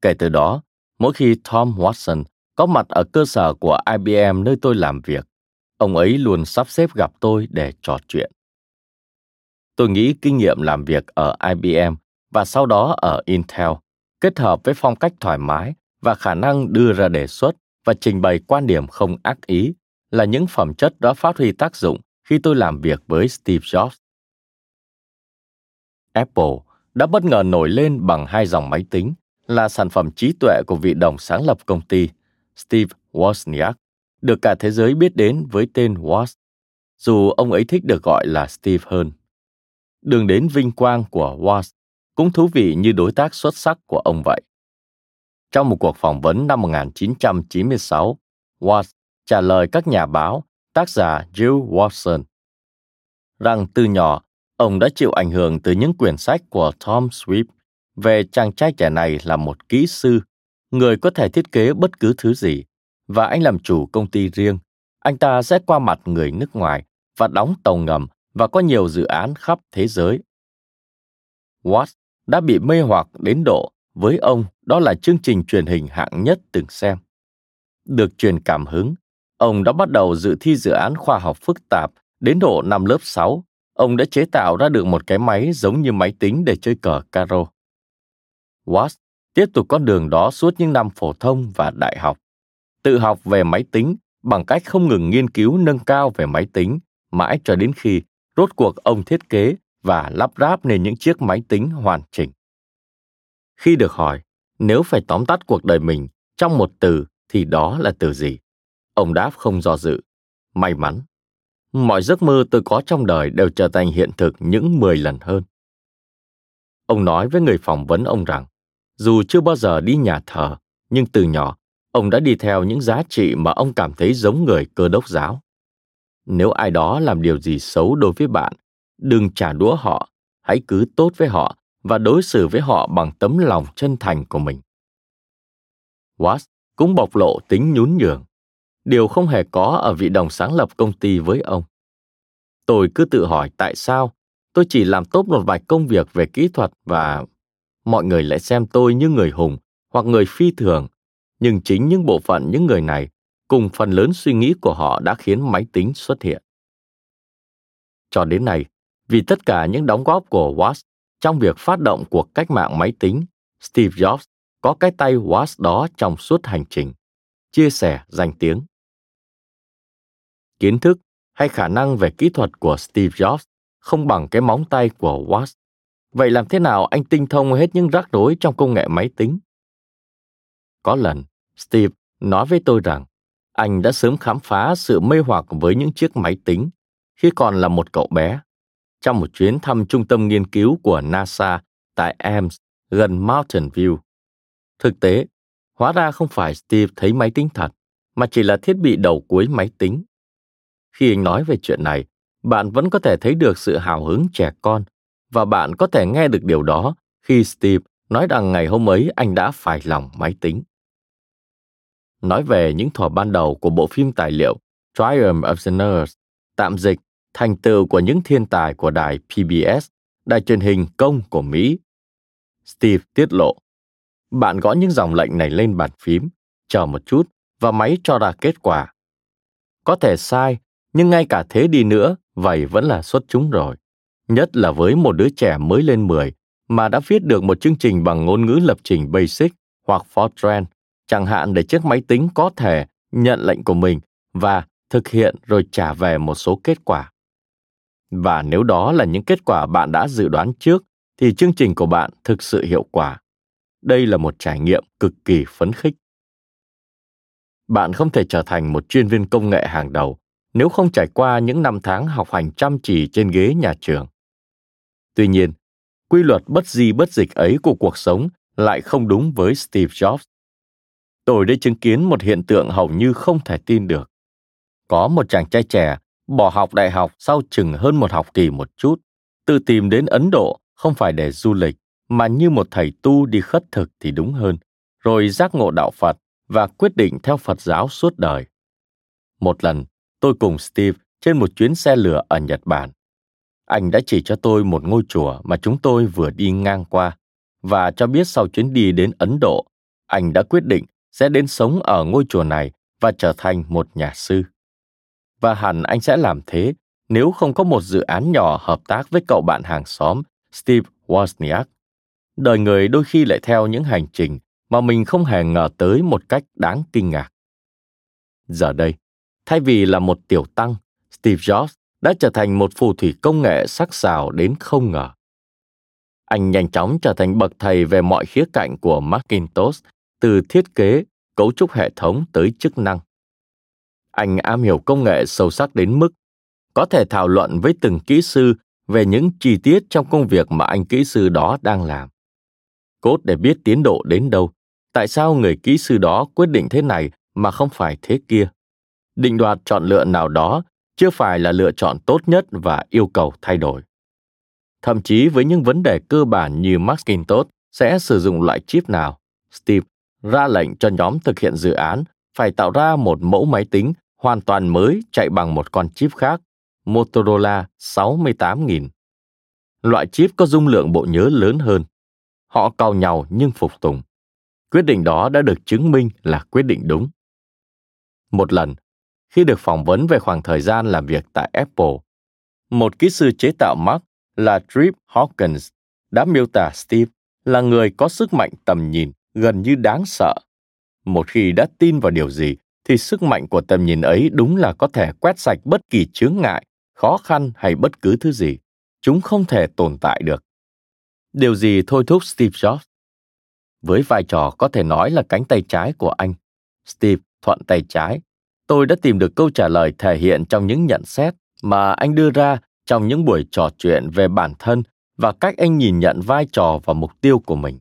Kể từ đó, mỗi khi Tom Watson có mặt ở cơ sở của IBM nơi tôi làm việc, ông ấy luôn sắp xếp gặp tôi để trò chuyện. Tôi nghĩ kinh nghiệm làm việc ở IBM và sau đó ở Intel kết hợp với phong cách thoải mái và khả năng đưa ra đề xuất và trình bày quan điểm không ác ý là những phẩm chất đã phát huy tác dụng khi tôi làm việc với Steve Jobs. Apple đã bất ngờ nổi lên bằng hai dòng máy tính là sản phẩm trí tuệ của vị đồng sáng lập công ty Steve Wozniak, được cả thế giới biết đến với tên Woz, dù ông ấy thích được gọi là Steve hơn. Đường đến vinh quang của Woz cũng thú vị như đối tác xuất sắc của ông vậy. Trong một cuộc phỏng vấn năm 1996, Woz trả lời các nhà báo, tác giả Jill Watson, rằng từ nhỏ, ông đã chịu ảnh hưởng từ những quyển sách của Tom Swift về chàng trai trẻ này là một kỹ sư, người có thể thiết kế bất cứ thứ gì, và anh làm chủ công ty riêng. anh ta sẽ qua mặt người nước ngoài và đóng tàu ngầm và có nhiều dự án khắp thế giới. Watts đã bị mê hoặc đến độ với ông đó là chương trình truyền hình hạng nhất từng xem. Được truyền cảm hứng, ông đã bắt đầu dự thi dự án khoa học phức tạp đến độ năm lớp 6. Ông đã chế tạo ra được một cái máy giống như máy tính để chơi cờ caro. Watts tiếp tục con đường đó suốt những năm phổ thông và đại học. Tự học về máy tính bằng cách không ngừng nghiên cứu nâng cao về máy tính, mãi cho đến khi rốt cuộc ông thiết kế và lắp ráp nên những chiếc máy tính hoàn chỉnh. Khi được hỏi, nếu phải tóm tắt cuộc đời mình trong một từ thì đó là từ gì? Ông đáp không do dự. May mắn. Mọi giấc mơ tôi có trong đời đều trở thành hiện thực những 10 lần hơn. Ông nói với người phỏng vấn ông rằng, dù chưa bao giờ đi nhà thờ, nhưng từ nhỏ, ông đã đi theo những giá trị mà ông cảm thấy giống người cơ đốc giáo. Nếu ai đó làm điều gì xấu đối với bạn, đừng trả đũa họ, hãy cứ tốt với họ và đối xử với họ bằng tấm lòng chân thành của mình. Watts cũng bộc lộ tính nhún nhường, điều không hề có ở vị đồng sáng lập công ty với ông. Tôi cứ tự hỏi tại sao tôi chỉ làm tốt một vài công việc về kỹ thuật và mọi người lại xem tôi như người hùng hoặc người phi thường, nhưng chính những bộ phận những người này cùng phần lớn suy nghĩ của họ đã khiến máy tính xuất hiện. Cho đến nay, vì tất cả những đóng góp của Watts trong việc phát động cuộc cách mạng máy tính, Steve Jobs có cái tay Watts đó trong suốt hành trình, chia sẻ danh tiếng. Kiến thức hay khả năng về kỹ thuật của Steve Jobs không bằng cái móng tay của Watts. Vậy làm thế nào anh tinh thông hết những rắc rối trong công nghệ máy tính? Có lần, Steve nói với tôi rằng anh đã sớm khám phá sự mê hoặc với những chiếc máy tính khi còn là một cậu bé trong một chuyến thăm trung tâm nghiên cứu của NASA tại Ames gần Mountain View. Thực tế, hóa ra không phải Steve thấy máy tính thật, mà chỉ là thiết bị đầu cuối máy tính. Khi anh nói về chuyện này, bạn vẫn có thể thấy được sự hào hứng trẻ con, và bạn có thể nghe được điều đó khi Steve nói rằng ngày hôm ấy anh đã phải lòng máy tính. Nói về những thỏa ban đầu của bộ phim tài liệu Triumph of the Nerds, tạm dịch thành tựu của những thiên tài của đài PBS, đài truyền hình công của Mỹ. Steve tiết lộ, bạn gõ những dòng lệnh này lên bàn phím, chờ một chút và máy cho ra kết quả. Có thể sai, nhưng ngay cả thế đi nữa, vậy vẫn là xuất chúng rồi. Nhất là với một đứa trẻ mới lên 10 mà đã viết được một chương trình bằng ngôn ngữ lập trình Basic hoặc Fortran, chẳng hạn để chiếc máy tính có thể nhận lệnh của mình và thực hiện rồi trả về một số kết quả. Và nếu đó là những kết quả bạn đã dự đoán trước thì chương trình của bạn thực sự hiệu quả. Đây là một trải nghiệm cực kỳ phấn khích. Bạn không thể trở thành một chuyên viên công nghệ hàng đầu nếu không trải qua những năm tháng học hành chăm chỉ trên ghế nhà trường. Tuy nhiên quy luật bất di bất dịch ấy của cuộc sống lại không đúng với steve jobs. Tôi đã chứng kiến một hiện tượng hầu như không thể tin được. Có một chàng trai trẻ bỏ học đại học sau chừng hơn một học kỳ một chút, tự tìm đến Ấn Độ không phải để du lịch, mà như một thầy tu đi khất thực thì đúng hơn, rồi giác ngộ đạo Phật và quyết định theo Phật giáo suốt đời. Một lần, tôi cùng Steve trên một chuyến xe lửa ở Nhật Bản. Anh đã chỉ cho tôi một ngôi chùa mà chúng tôi vừa đi ngang qua và cho biết sau chuyến đi đến Ấn Độ, anh đã quyết định sẽ đến sống ở ngôi chùa này và trở thành một nhà sư và hẳn anh sẽ làm thế nếu không có một dự án nhỏ hợp tác với cậu bạn hàng xóm Steve Wozniak. Đời người đôi khi lại theo những hành trình mà mình không hề ngờ tới một cách đáng kinh ngạc. Giờ đây, thay vì là một tiểu tăng, Steve Jobs đã trở thành một phù thủy công nghệ sắc sảo đến không ngờ. Anh nhanh chóng trở thành bậc thầy về mọi khía cạnh của Macintosh, từ thiết kế, cấu trúc hệ thống tới chức năng anh am hiểu công nghệ sâu sắc đến mức có thể thảo luận với từng kỹ sư về những chi tiết trong công việc mà anh kỹ sư đó đang làm. Cốt để biết tiến độ đến đâu, tại sao người kỹ sư đó quyết định thế này mà không phải thế kia. Định đoạt chọn lựa nào đó chưa phải là lựa chọn tốt nhất và yêu cầu thay đổi. Thậm chí với những vấn đề cơ bản như Macintosh sẽ sử dụng loại chip nào, Steve ra lệnh cho nhóm thực hiện dự án phải tạo ra một mẫu máy tính hoàn toàn mới chạy bằng một con chip khác, Motorola 68000. Loại chip có dung lượng bộ nhớ lớn hơn. Họ cau nhau nhưng phục tùng. Quyết định đó đã được chứng minh là quyết định đúng. Một lần, khi được phỏng vấn về khoảng thời gian làm việc tại Apple, một kỹ sư chế tạo Mac là Trip Hawkins đã miêu tả Steve là người có sức mạnh tầm nhìn gần như đáng sợ. Một khi đã tin vào điều gì, thì sức mạnh của tầm nhìn ấy đúng là có thể quét sạch bất kỳ chướng ngại, khó khăn hay bất cứ thứ gì. Chúng không thể tồn tại được. Điều gì thôi thúc Steve Jobs? Với vai trò có thể nói là cánh tay trái của anh, Steve thuận tay trái. Tôi đã tìm được câu trả lời thể hiện trong những nhận xét mà anh đưa ra trong những buổi trò chuyện về bản thân và cách anh nhìn nhận vai trò và mục tiêu của mình.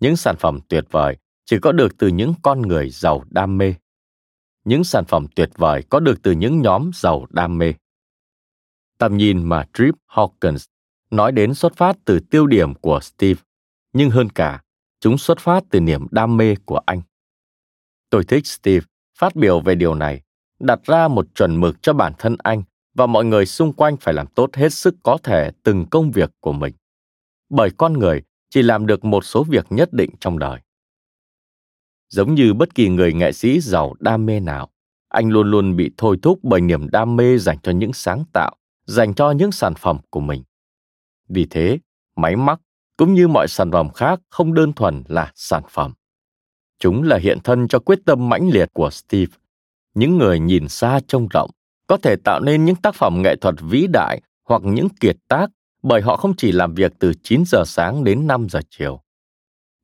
Những sản phẩm tuyệt vời chỉ có được từ những con người giàu đam mê. Những sản phẩm tuyệt vời có được từ những nhóm giàu đam mê. Tầm nhìn mà Trip Hawkins nói đến xuất phát từ tiêu điểm của Steve, nhưng hơn cả, chúng xuất phát từ niềm đam mê của anh. Tôi thích Steve phát biểu về điều này, đặt ra một chuẩn mực cho bản thân anh và mọi người xung quanh phải làm tốt hết sức có thể từng công việc của mình. Bởi con người chỉ làm được một số việc nhất định trong đời. Giống như bất kỳ người nghệ sĩ giàu đam mê nào, anh luôn luôn bị thôi thúc bởi niềm đam mê dành cho những sáng tạo, dành cho những sản phẩm của mình. Vì thế, máy móc cũng như mọi sản phẩm khác không đơn thuần là sản phẩm. Chúng là hiện thân cho quyết tâm mãnh liệt của Steve, những người nhìn xa trông rộng, có thể tạo nên những tác phẩm nghệ thuật vĩ đại hoặc những kiệt tác bởi họ không chỉ làm việc từ 9 giờ sáng đến 5 giờ chiều.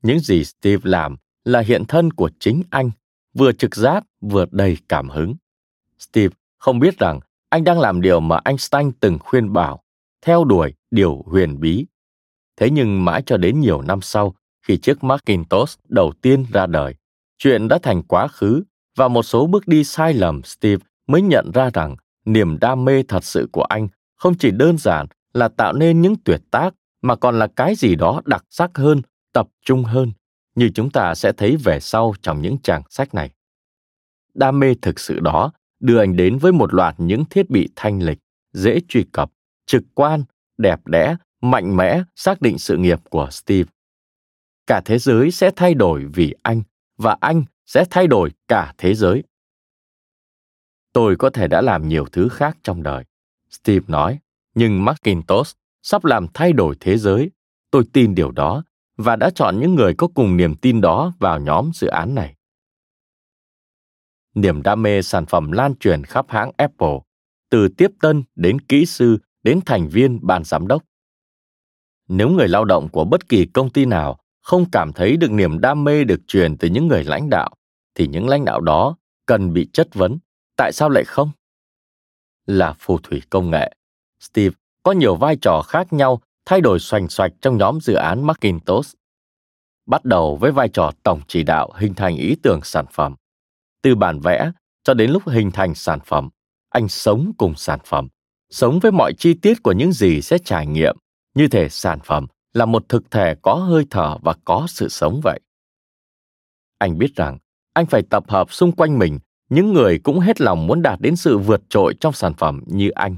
Những gì Steve làm là hiện thân của chính anh, vừa trực giác vừa đầy cảm hứng. Steve không biết rằng anh đang làm điều mà Einstein từng khuyên bảo, theo đuổi điều huyền bí. Thế nhưng mãi cho đến nhiều năm sau, khi chiếc Macintosh đầu tiên ra đời, chuyện đã thành quá khứ và một số bước đi sai lầm Steve mới nhận ra rằng niềm đam mê thật sự của anh không chỉ đơn giản là tạo nên những tuyệt tác mà còn là cái gì đó đặc sắc hơn tập trung hơn như chúng ta sẽ thấy về sau trong những trang sách này. Đam mê thực sự đó đưa anh đến với một loạt những thiết bị thanh lịch dễ truy cập trực quan đẹp đẽ mạnh mẽ xác định sự nghiệp của steve cả thế giới sẽ thay đổi vì anh, và anh sẽ thay đổi cả thế giới. Tôi có thể đã làm nhiều thứ khác trong đời. Steve nói, nhưng macintosh sắp làm thay đổi thế giới. Tôi tin điều đó và đã chọn những người có cùng niềm tin đó vào nhóm dự án này. Niềm đam mê sản phẩm lan truyền khắp hãng apple, từ tiếp tân đến kỹ sư, đến thành viên, ban giám đốc. Nếu người lao động của bất kỳ công ty nào không cảm thấy được niềm đam mê được truyền từ những người lãnh đạo, thì những lãnh đạo đó cần bị chất vấn, tại sao lại không? Là phù thủy công nghệ. Steve có nhiều vai trò khác nhau, thay đổi xoành xoạch trong nhóm dự án macintosh. Bắt đầu với vai trò tổng chỉ đạo hình thành ý tưởng sản phẩm. Từ bản vẽ cho đến lúc hình thành sản phẩm, anh sống cùng sản phẩm, sống với mọi chi tiết của những gì sẽ trải nghiệm. Như thể sản phẩm là một thực thể có hơi thở và có sự sống vậy. Anh biết rằng, anh phải tập hợp xung quanh mình những người cũng hết lòng muốn đạt đến sự vượt trội trong sản phẩm như anh.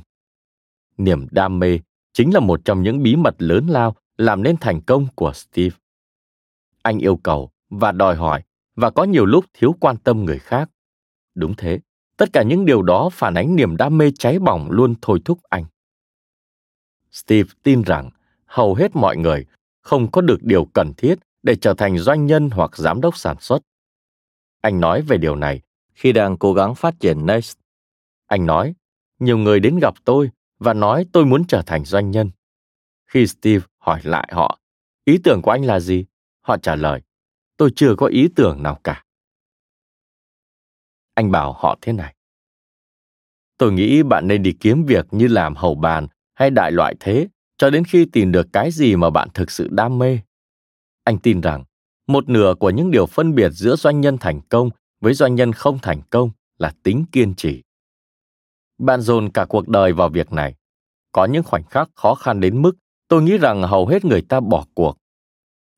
Niềm đam mê chính là một trong những bí mật lớn lao làm nên thành công của steve. Anh yêu cầu và đòi hỏi và có nhiều lúc thiếu quan tâm người khác. Đúng thế, tất cả những điều đó phản ánh niềm đam mê cháy bỏng luôn thôi thúc anh. Steve tin rằng hầu hết mọi người không có được điều cần thiết để trở thành doanh nhân hoặc giám đốc sản xuất. Anh nói về điều này khi đang cố gắng phát triển next. Anh nói, nhiều người đến gặp tôi và nói tôi muốn trở thành doanh nhân. Khi steve hỏi lại họ, ý tưởng của anh là gì? Họ trả lời, tôi chưa có ý tưởng nào cả. Anh bảo họ thế này, tôi nghĩ bạn nên đi kiếm việc như làm hầu bàn hay đại loại thế cho đến khi tìm được cái gì mà bạn thực sự đam mê. Anh tin rằng, một nửa của những điều phân biệt giữa doanh nhân thành công với doanh nhân không thành công là tính kiên trì. Bạn dồn cả cuộc đời vào việc này. Có những khoảnh khắc khó khăn đến mức tôi nghĩ rằng hầu hết người ta bỏ cuộc.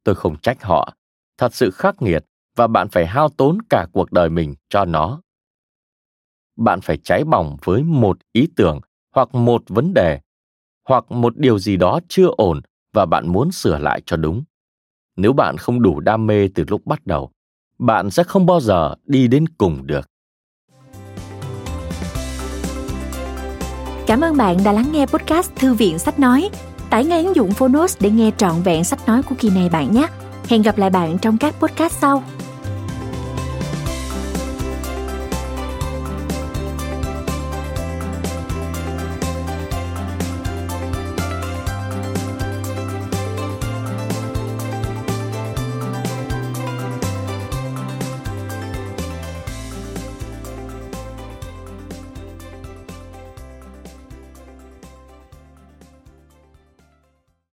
Tôi không trách họ. Thật sự khắc nghiệt và bạn phải hao tốn cả cuộc đời mình cho nó. Bạn phải cháy bỏng với một ý tưởng hoặc một vấn đề hoặc một điều gì đó chưa ổn và bạn muốn sửa lại cho đúng. Nếu bạn không đủ đam mê từ lúc bắt đầu, bạn sẽ không bao giờ đi đến cùng được. Cảm ơn bạn đã lắng nghe podcast thư viện sách nói. Tải ngay ứng dụng phonos để nghe trọn vẹn sách nói của kỳ này bạn nhé. Hẹn gặp lại bạn trong các podcast sau.